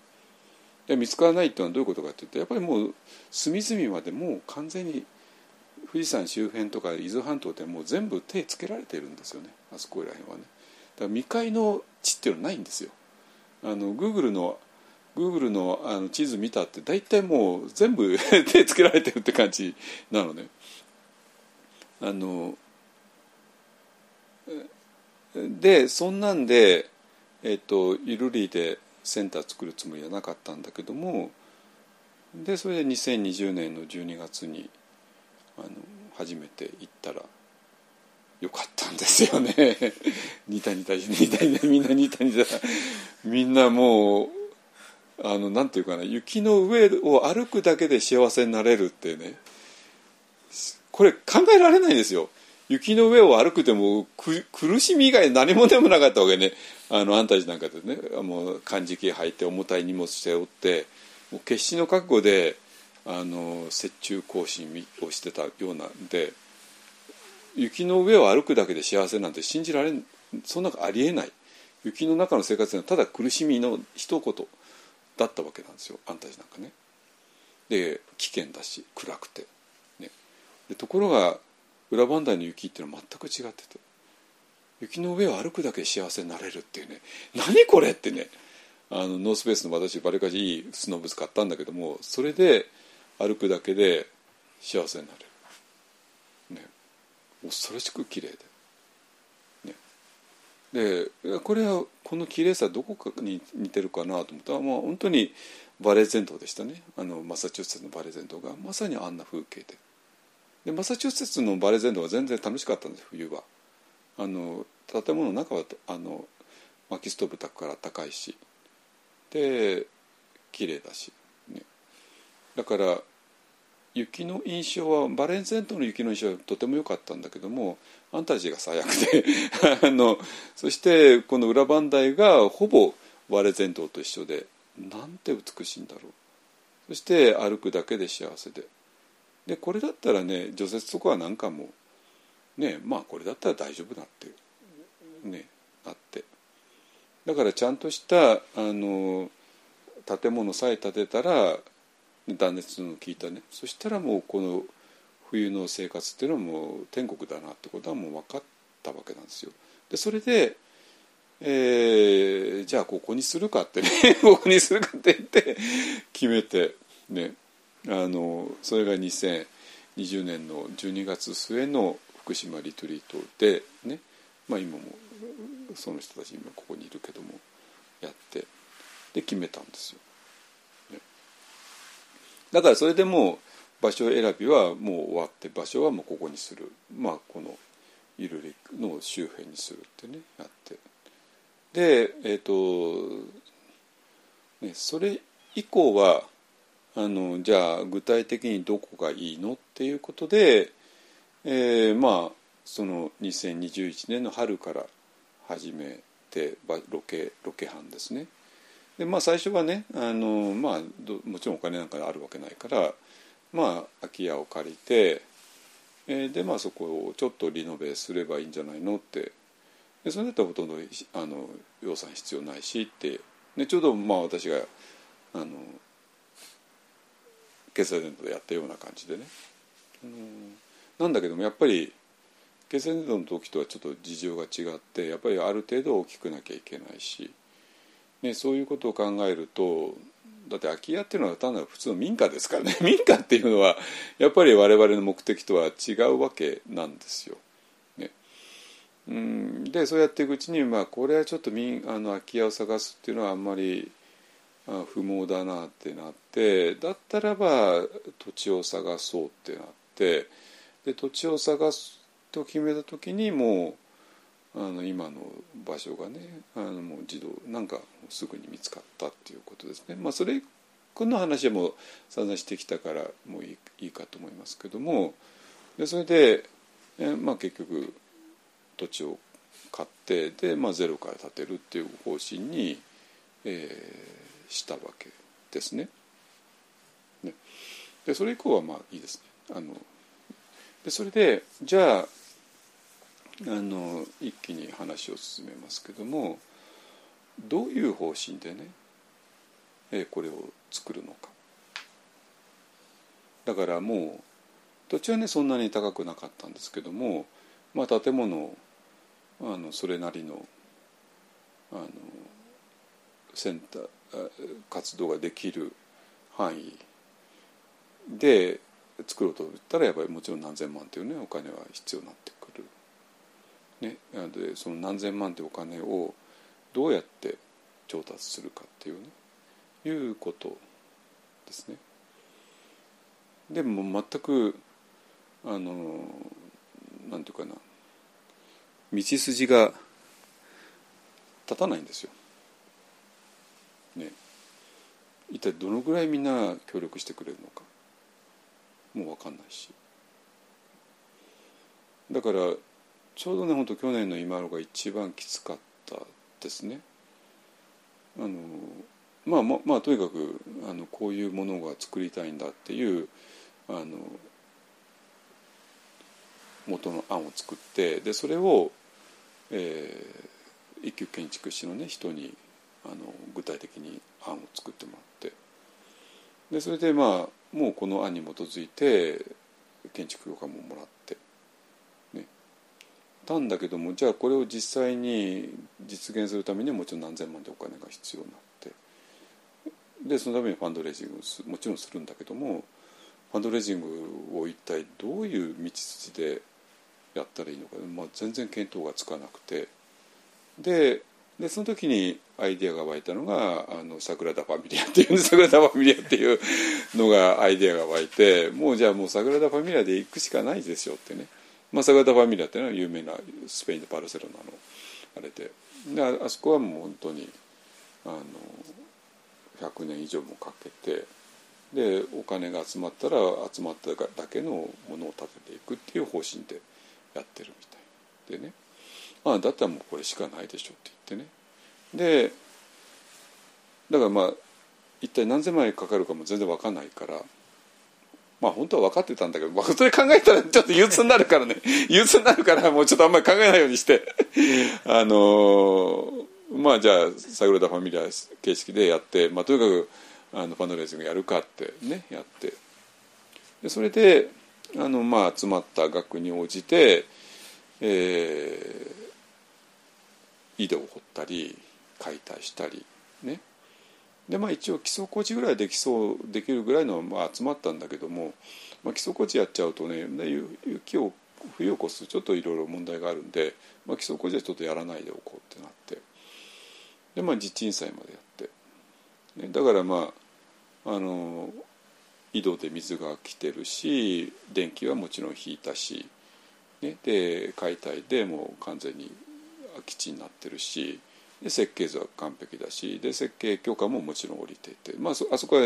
で見つからないっていうのはどういうことかっていうとやっぱりもう隅々までもう完全に富士山周辺とか伊豆半島ってもう全部手つけられてるんですよね。あそこら辺はね。だから未開の地っていうのはないんですよ。あの Google の Google のあの地図見たって大体もう全部 手つけられてるって感じなのね。あのでそんなんで、えっと、ゆるりでセンター作るつもりはなかったんだけどもでそれで2020年の12月にあの初めて行ったらよかったんですよね。似た似た似た似たみんな似た似たみんなもうあのなんていうかな雪の上を歩くだけで幸せになれるってねこれ考えられないですよ。雪の上を歩くでも苦しみ以外何もでもなかったわけね。あのあんたたちなんかでねもう漢字機履いて重たい荷物背負ってもう決死の覚悟であの雪中行進をしてたようなんで雪の上を歩くだけで幸せなんて信じられんそんなありえない。雪の中の生活はただ苦しみの一言だったわけなんですよ。あんたちなんかね。で危険だし暗くて、ね、ところが裏磐梯の雪っていうのは全く違ってて。雪の上を歩くだけで幸せになれるっていうね。何これってね。あのノースペースの私バリカジいいスノーブス買ったんだけどもそれで歩くだけで幸せになれる、ね、恐ろしく綺麗で、ね、でこれはこの綺麗さどこかに似てるかなと思ったら、まあ、本当にバレー全島でしたね。あのマサチューセッツのバレー全島がまさにあんな風景で。でマサチューセッツのバレー全土は全然楽しかったんです冬は。あの建物の中はあの薪ストーブ炊くから高いし。で綺麗だし、ね、だから雪の印象はバレンゼントの雪の印象はとても良かったんだけどもアンタジーが最悪で。あのそしてこの裏磐梯がほぼバレゼントと一緒でなんて美しいんだろう。そして歩くだけで幸せで。でこれだったらね除雪とかなんかもねまあこれだったら大丈夫だってねあって。だからちゃんとしたあの建物さえ建てたら断熱の効いたね。そしたらもうこの冬の生活っていうのはもう天国だなってことはもう分かったわけなんですよ。でそれでえーじゃあここにするかってね ここにするかって言って決めてね。あのそれが2020年の12月末の福島リトリートでね、まあ、今もその人たち今ここにいるけどもやってで決めたんですよ。ね。だからそれでも場所選びはもう終わって場所はもうここにする。まあこのイルリの周辺にするってねやって。でえっ、と、ね、それ以降はあのじゃあ具体的にどこがいいのっていうことで、えーまあその2021年の春から始めてロケロケ班ですね。でまあ最初はねあの、まあ、もちろんお金なんかあるわけないからまあ空き家を借りて、えーでまあそこをちょっとリノベすればいいんじゃないのってでそれだったらほとんどあの予算必要ないしってでちょうどまあ私があの決済伝統でやったような感じでね、うん、なんだけどもやっぱり決済伝統の時とはちょっと事情が違ってやっぱりある程度大きくなきゃいけないし、ね、そういうことを考えるとだって空き家っていうのは単なる普通の民家ですからね。民家っていうのはやっぱり我々の目的とは違うわけなんですよ。ね、うん。でそうやっていくうちに、まあ、これはちょっと民あの空き家を探すっていうのはあんまりあ不毛だなってなってだったらば土地を探そうってなってで土地を探すと決めた時にもうあの今の場所がねあのもう自動なんかすぐに見つかったっていうことですね。まあ、それこの話はもう散々してきたからもういいかと思いますけどもでそれで、えまあ、結局土地を買ってで、まあ、ゼロから建てるっていう方針に、えーしたわけです。ねでそれ以降はまあいいですね。あのでそれでじゃああの一気に話を進めますけどもどういう方針でね、えこれを作るのか。だからもう土地はねそんなに高くなかったんですけども、まあ、建物あのそれなりのあのセンター活動ができる範囲で作ろうと言ったらやっぱりもちろん何千万というねお金は必要になってくる。ね、なのでその何千万というお金をどうやって調達するかっていうねいうことですね。でも全くあのなんていうかな道筋が立たないんですよ。ね、一体どのぐらいみんな協力してくれるのかもう分かんないしだからちょうどね本当去年の今のが一番きつかったですね。あのまあままあとにかくあのこういうものが作りたいんだっていうあの元の案を作ってでそれを、えー、一級建築士の、ね、人にあの具体的に案を作ってもらってでそれでまあもうこの案に基づいて建築許可ももらってね。たんだけどもじゃあこれを実際に実現するためにはもちろん何千万でお金が必要になってでそのためにファンドレイジングをもちろんするんだけどもファンドレイジングを一体どういう道筋でやったらいいのか、まあ、全然見当がつかなくてででその時にアイデアが湧いたのがあのサグラダ・ファミリアっていう サグラダ・ファミリアっていうのがアイデアが湧いてもうじゃあもうサグラダ・ファミリアで行くしかないですよってね、まあ、サグラダ・ファミリアっていうのは有名なスペインのバルセロナのあれで。でああそこはもう本当にあの100年以上もかけてでお金が集まったら集まっただけのものを建てていくっていう方針でやってるみたいでね。ああだったらもうこれしかないでしょって言ってね。でだからまあ一体何千万円かかるかも全然分かんないからまあ本当は分かってたんだけど、まあ、それ考えたらちょっと憂鬱になるからね。憂鬱になるからもうちょっとあんまり考えないようにして。あのまあじゃあサグラダ・ファミリア形式でやって、まあ、とにかくあのファンドレイジングやるかってねやって。でそれであのまあ集まった額に応じて、えー井戸を掘ったり解体したりね。でまあ一応基礎工事ぐらいできそうできるぐらいのまあ集まったんだけども、まあ、基礎工事やっちゃうとね雪を冬を越すちょっといろいろ問題があるんで、まあ、基礎工事はちょっとやらないでおこうってなって。でまあ地鎮祭までやって、ね、だからまああの井戸で水が来てるし電気はもちろん引いたし、ね、で解体でもう完全にき地になってるしで設計図は完璧だしで設計許可ももちろん下りていて、まあ、あそこは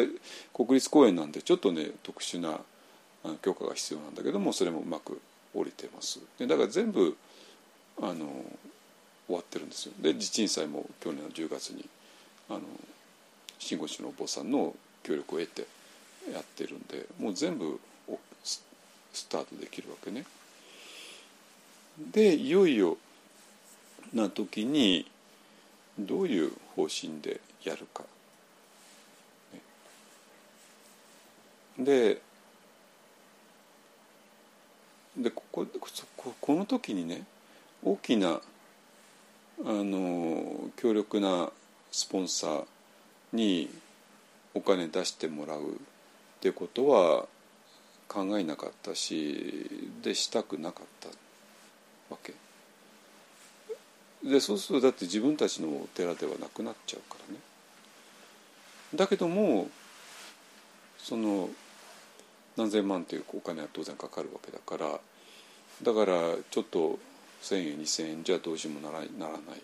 国立公園なんでちょっとね特殊な許可が必要なんだけどもそれもうまく降りてますでだから全部あの終わってるんですよで地鎮祭も去年の10月にあの真言宗のお坊さんの協力を得てやってるんでもう全部スタートできるわけね。でいよいよな時にどういう方針でやるか。ででこここの時にね大きなあの強力なスポンサーにお金出してもらうってことは考えなかったしでしたくなかったわけでそうするとだって自分たちのお寺ではなくなっちゃうからね。だけどもその何千万というお金は当然かかるわけだからだからちょっと1,000円2,000円じゃどうしようもならならない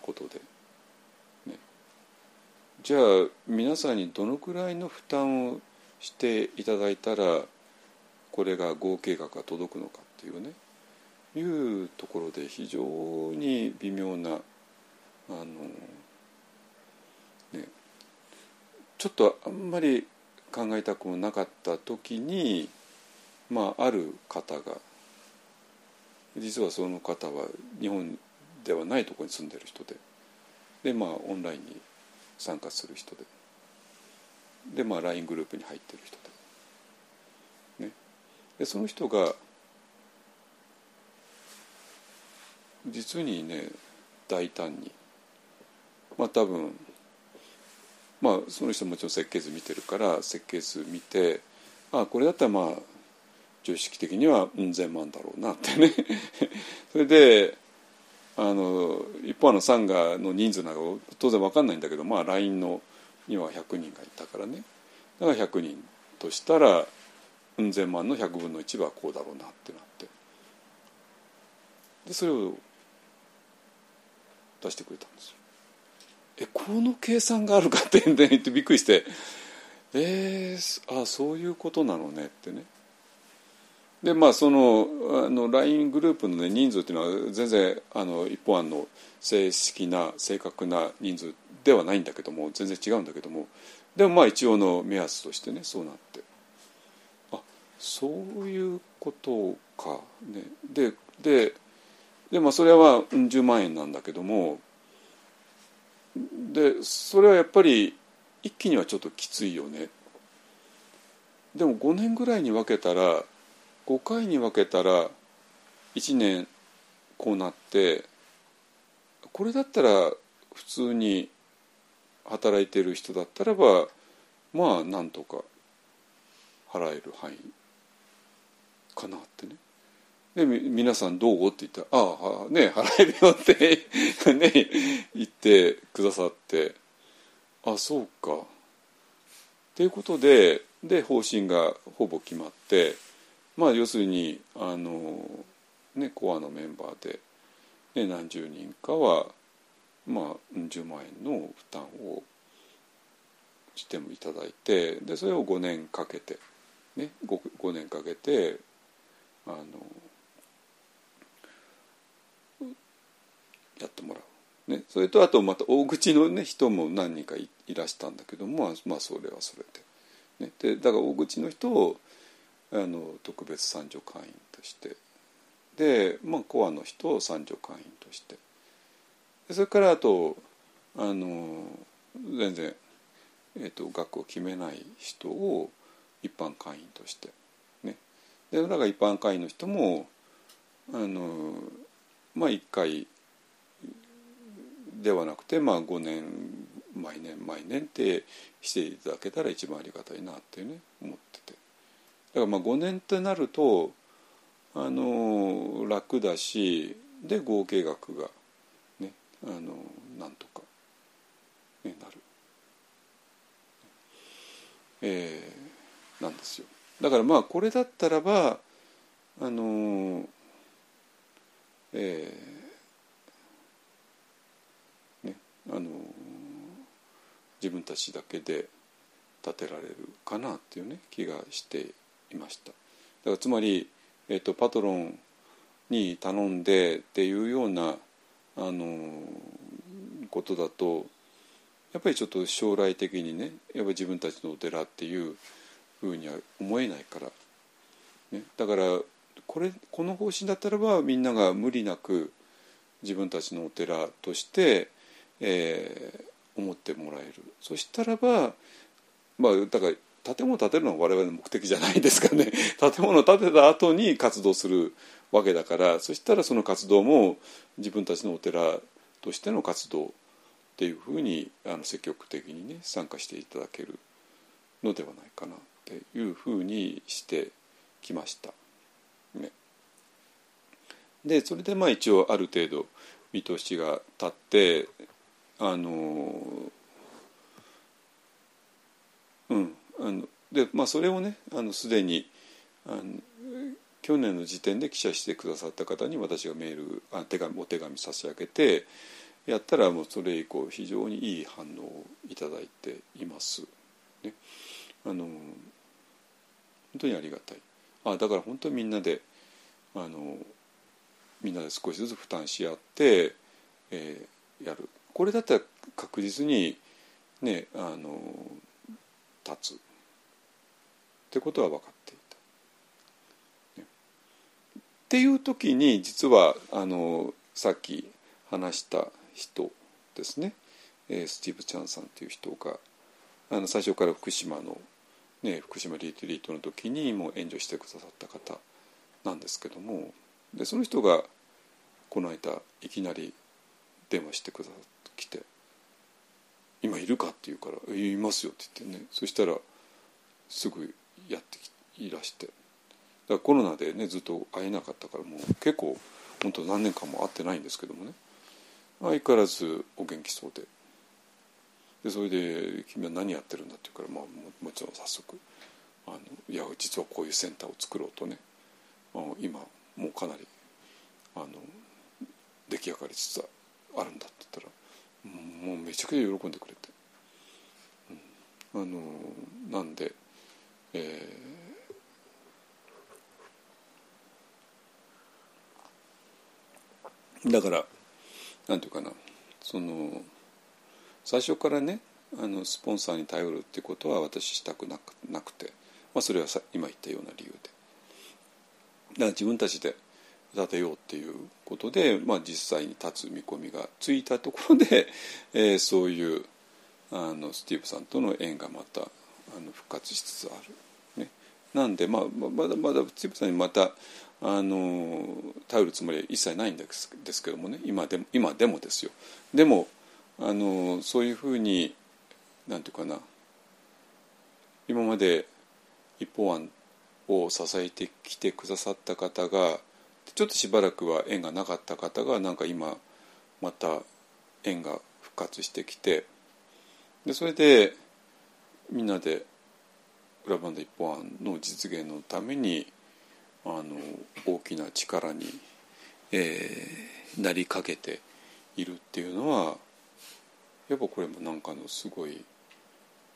ことで、ね、じゃあ皆さんにどのくらいの負担をしていただいたらこれが合計額が届くのかっていうね。いうところで非常に微妙なあの、ね、ちょっとあんまり考えたくもなかった時に、まあ、ある方が実はその方は日本ではないところに住んでる人でで、まあ、オンラインに参加する人でで、まあ、LINE グループに入ってる人で,、ね、でその人が実にね大胆に。まあ多分まあその人もちろん設計図見てるから設計図見てあこれだったらまあ常識的にはうん千万だろうなってね。それであの一方のサンガの人数なんか当然分かんないんだけどまあ LINE のには100人がいたからね。だから100人としたらうん千万の100分の1はこうだろうなってなって。でそれを出してくれたんですよ。えこの計算があるかって言ってびっくりしてえー、あそういうことなのねってね。でまあそのあの LINE グループの、ね、人数っていうのは全然あの一方案の正式な正確な人数ではないんだけども全然違うんだけどもでもまあ一応の目安としてねそうなってあそういうことかねでででまあそれは10万円なんだけどもでそれはやっぱり一気にはちょっときついよねでも5年ぐらいに分けたら5回に分けたら1年こうなってこれだったら普通に働いてる人だったらばまあなんとか払える範囲かなってね。で皆さんどう？って言ったら「ああね払えるよ」って ね言ってくださって「あそうか」っていうことでで方針がほぼ決まってまあ要するにあの、ね、コアのメンバーで、ね、何十人かは、まあ、10万円の負担をしてもいただいてでそれを5年かけて、ね、5, 5年かけてあのやってもらう、ね、それとあとまた大口の、ね、人も何人かいらしたんだけどもまあそれはそれで,、ね、でだから大口の人をあの特別参助会員として。で、まあ、コアの人を参助会員として。それからあとあの全然、えーと、額を決めない人を一般会員として。ね。でだから一般会員の人もあのまあ一回ではなくて、まあ、5年毎年毎年ってしていただけたら一番ありがたいなっていうね思ってて。だからまあ5年ってなるとあの楽だしで合計額がねあのなんとか、ね、なる、えー、なんですよ。だからまあこれだったらばあのえー、ねあの自分たちだけで立てられるかなっていうね気がしていました。だからつまり、えーと、パトロンに頼んでっていうようなあのことだとやっぱりちょっと将来的にねやっぱり自分たちのお寺っていうふうには思えないから、ね、だからこれこの方針だったらばみんなが無理なく自分たちのお寺として、えー、思ってもらえる。そしたらばまあだから建物建てるのは我々の目的じゃないですかね。建物建てた後に活動するわけだからそしたらその活動も自分たちのお寺としての活動っていうふうにあの積極的にね参加していただけるのではないかなっていうふうにしてきました。ね、でそれでまあ一応ある程度見通しが立ってあのうんあのでまあそれをねあのすでにあの去年の時点で記者してくださった方に私がメールあ手紙お手紙差し上げてやったらもうそれ以降非常にいい反応をいただいています。ね、あの本当にありがたい。あだから本当にみんなであのみんなで少しずつ負担し合って、えー、やるこれだったら確実にねあの立つ。ってことは分かっていた。ね、っていう時に実はあのさっき話した人ですね、え、スティーブ・チャンさんっていう人があの最初から福島の、ね、福島リトリートの時にも援助してくださった方なんですけども。でその人がこの間いきなり電話してくださって。きて「今いるか?」って言うから「いますよ」って言ってねそしたらすぐやっていらしてだからコロナでねずっと会えなかったからもう結構本当何年間も会ってないんですけどもね相変わらずお元気そうででそれで「君は何やってるんだ?」って言うから、まあ、もちろん早速あの「いや実はこういうセンターを作ろうとねあの今もうかなりあの出来上がりつつあるんだ」って言ったらもうめちゃくちゃ喜んでくれて、うん、あのなんで、えー、だからなんていうかな。その最初からねあのスポンサーに頼るってことは私したくなくなくて、まあ、それはさ今言ったような理由で。だから自分たちで立てようっていうことで、まあ、実際に立つ見込みがついたところで、えー、そういうあのスティーブさんとの縁がまたあの復活しつつある。ね、なんで、まあ、まだまだスティーブさんにまたあの頼るつもりは一切ないんですですけどもね今でも今でもですよ。でもあのそういうふうになんていうかな今まで一方案を支えてきてくださった方がちょっとしばらくは縁がなかった方がなんか今また縁が復活してきてでそれでみんなで裏バンド一本案の実現のためにあの大きな力に、えー、なりかけているっていうのはやっぱこれもなんかのすごい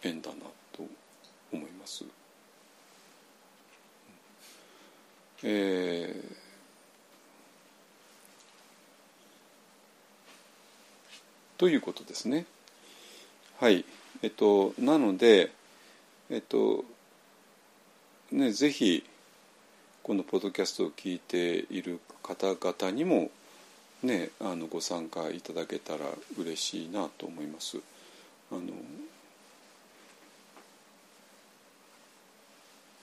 縁だなと思います。えーということですね。はい。えっと、なので、えっと、ね、ぜひ、このポッドキャストを聞いている方々にも、ね、あのご参加いただけたら嬉しいなと思います。あの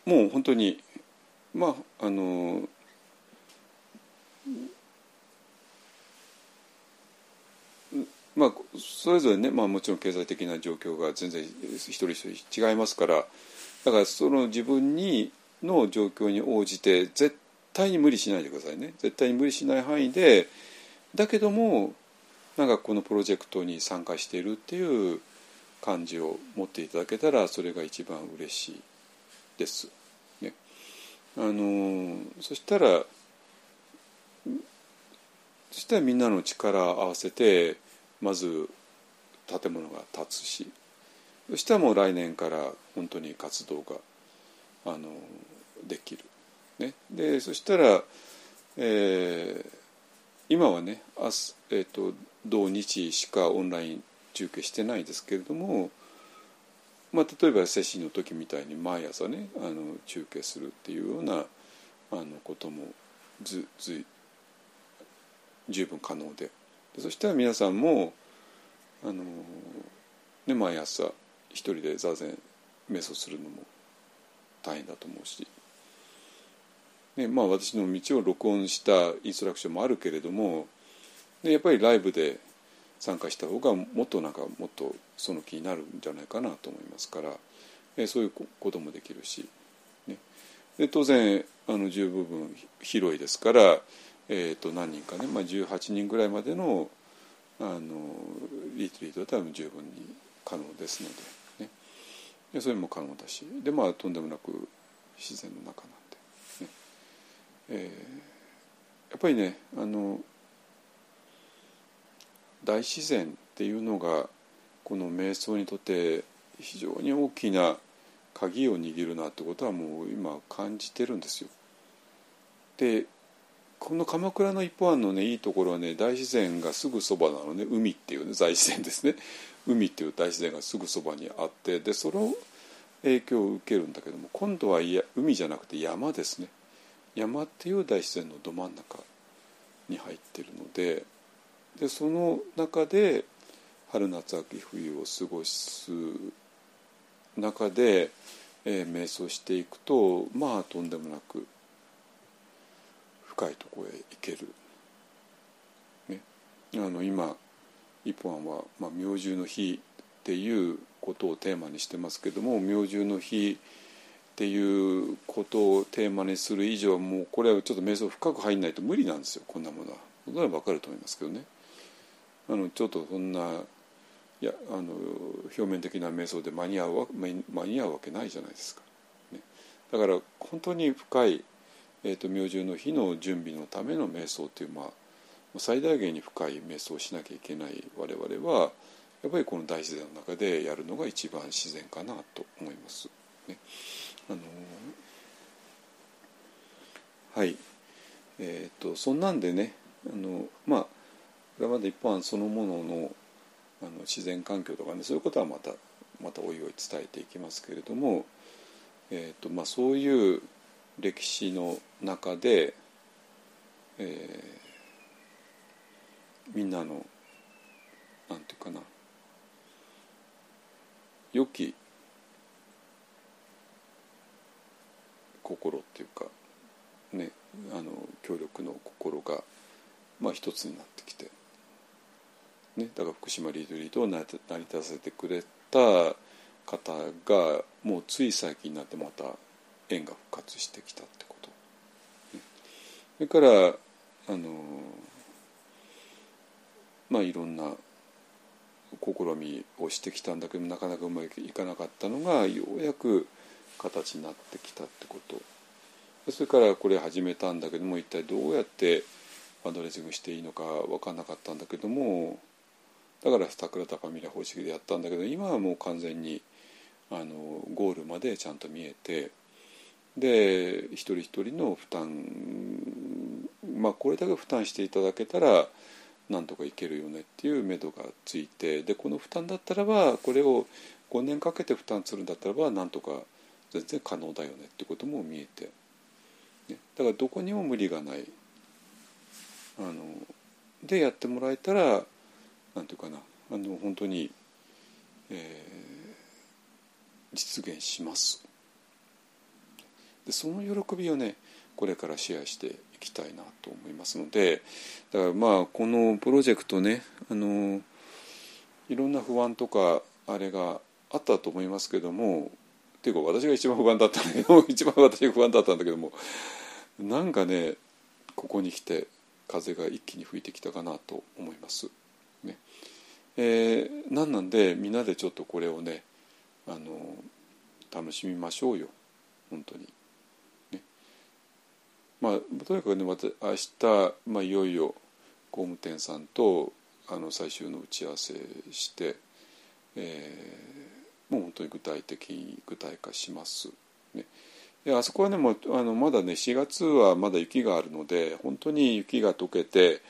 もう本当にまああのまあ、それぞれね、まあ、もちろん経済的な状況が全然一人一人違いますからだからその自分にの状況に応じて絶対に無理しないでくださいね絶対に無理しない範囲でだけどもなんかこのプロジェクトに参加しているっていう感じを持っていただけたらそれが一番嬉しいです。ね、あのそしたらそしたらみんなの力を合わせてまず建物が建つしそしたらもう来年から本当に活動があのできる。ね、でそしたら、えー、今はね明日、えーと、土日しかオンライン中継してないですけれども、まあ、例えば接種の時みたいに毎朝ねあの中継するっていうようなあのこともずず十分可能でそしたら皆さんもあの、ね、毎朝一人で座禅瞑想するのも大変だと思うし、ねまあ、私の道を録音したインストラクションもあるけれどもでやっぱりライブで参加した方がもっとなんかもっとその気になるんじゃないかなと思いますから、えそういうこともできるし、ね、で当然あの十分広いですから、えー、と何人かね、まあ、18人ぐらいまでのあのリトリートだったら十分に可能ですので,、ね、でそれも可能だし。でまあとんでもなく自然の中なんで、ね。えー、やっぱりねあの大自然っていうのがこの瞑想にとって非常に大きな鍵を握るなってことはもう今感じてるんですよ。でこの鎌倉の一方案のねいいところはね大自然がすぐそばなのね海っていうね大自然ですね。海っていう大自然がすぐそばにあってでその影響を受けるんだけども今度はいや海じゃなくて山ですね。山っていう大自然のど真ん中に入ってるのででその中で春夏秋冬を過ごす中で、えー、瞑想していくとまあとんでもなく深いところへ行ける。ね、あの今一本は、まあ、明獣の日っていうことをテーマにしてますけども明獣の日っていうことをテーマにする以上はもうこれはちょっと瞑想深く入んないと無理なんですよこんなものは。それは分かると思いますけどね。あのちょっとそんないやあの表面的な瞑想で間に合うわ間に合うわけないじゃないですか。ね、だから本当に深い、えーと、明獣の日の準備のための瞑想という、まあ、最大限に深い瞑想をしなきゃいけない我々はやっぱりこの大自然の中でやるのが一番自然かなと思います。ね、あのはいえーとそんなんでねあのまあこれまで一般そのもののあの自然環境とかねそういうことはまたまたおいおい伝えていきますけれども、えーとまあ、そういう歴史の中で、えー、みんなのなんていうかな良き心っていうかねあの協力の心が、まあ、一つになってきてね、だから福島リードリートを成り立たせてくれた方がもうつい最近になってまた縁が復活してきたってこと、それからあのまあいろんな試みをしてきたんだけどなかなかうまくいかなかったのがようやく形になってきたってこと。それからこれ始めたんだけども一体どうやってアドレスしていいのか分かんなかったんだけどもだから桜高ミラ方式でやったんだけど今はもう完全にあのゴールまでちゃんと見えてで一人一人の負担まあこれだけ負担していただけたらなんとかいけるよねっていう目処がついてでこの負担だったらばこれを5年かけて負担するんだったらばなんとか全然可能だよねってことも見えて、ね、だからどこにも無理がない。あのでやってもらえたらなんていうかなあの本当に、えー、実現します。でその喜びをねこれからシェアしていきたいなと思いますのでだからまあこのプロジェクトねあのいろんな不安とかあれがあったと思いますけどもっていうか私が一番不安だったんだけど 一番私が不安だったんだけどもなんかねここに来て風が一気に吹いてきたかなと思います。ねえー、なんなんでみんなでちょっとこれをねあの楽しみましょうよ本当に。まあとにかくねまた明日、まあ、いよいよ工務店さんとあの最終の打ち合わせして、えー、もう本当に具体的に具体化します。ね、であそこはねもあのまだね4月はまだ雪があるので本当に雪が溶けて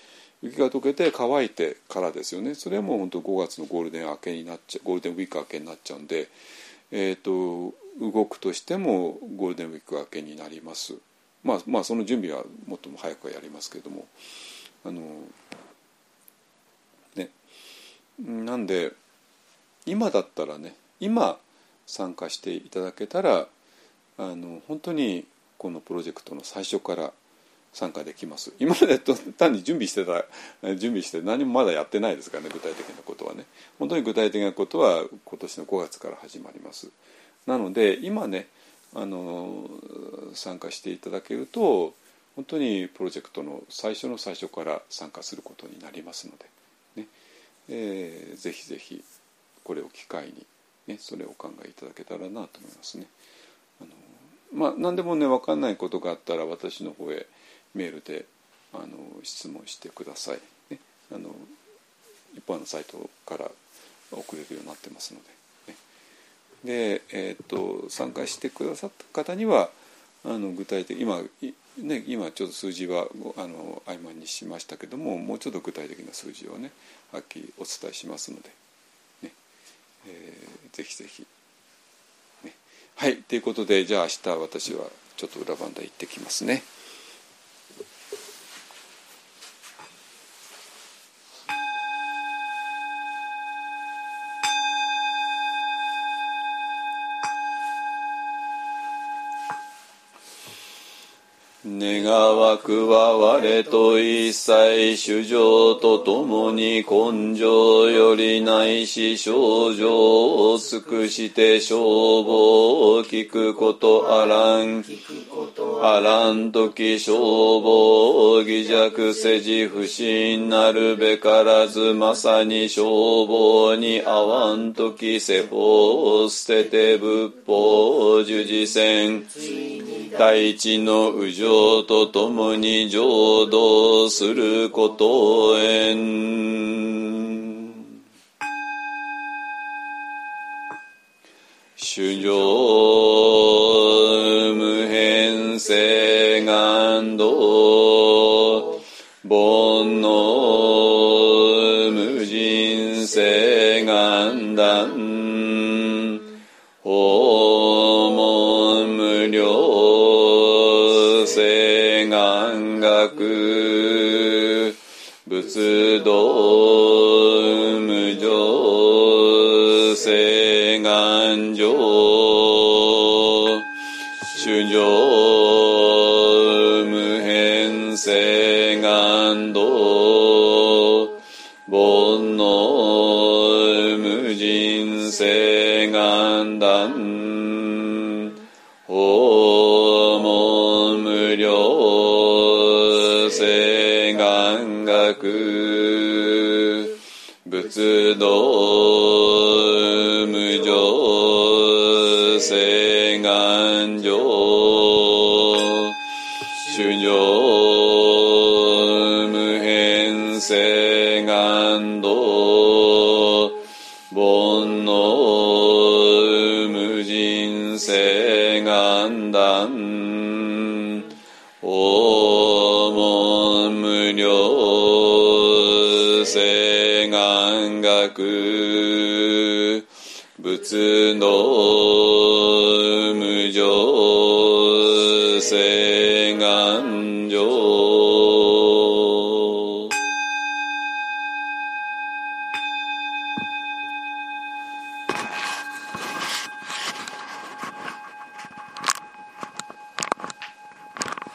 雪が溶けて乾いてからですよねそれはもう本当5月のゴールデン明けになっちゃゴールデンウィーク明けになっちゃうんで、えーと、動くとしてもゴールデンウィーク明けになります。まあ、まあその準備はもっとも早くはやりますけれども。あのね。なんで今だったらね今参加していただけたらあの本当にこのプロジェクトの最初から参加できます。今まで単に準備してた準備して何もまだやってないですからね具体的なことはね。本当に具体的なことは今年の5月から始まります。なので今ねあの参加していただけると本当にプロジェクトの最初の最初から参加することになりますので、ね。えー、ぜひぜひこれを機会に、ね、それをお考えいただけたらなと思いますね。あのまあ、何でもね分かんないことがあったら私の方へメールであの質問してください、ね、あの一般のサイトから送れるようになってますので、で、えーと、参加してくださった方にはあの具体的今ね、今ちょっと数字はあの曖昧にしましたけどももうちょっと具体的な数字をねはっきりお伝えしますので、ねえー、ぜひぜひ、ね、はいということでじゃあ明日私はちょっと裏番台行ってきますね。願わくは我と一切主情とともに根性よりないし症状を尽くして消防を聞くことあらん。あらん時消防を偽弱せじ不信なるべからずまさに消防に合わん時世法を捨てて仏法を従事せん。大地の右上とともに浄土することへん。主上無変性願道仏道無常誓願上修上無変誓願道く。仏道無常誓願仏の無常性。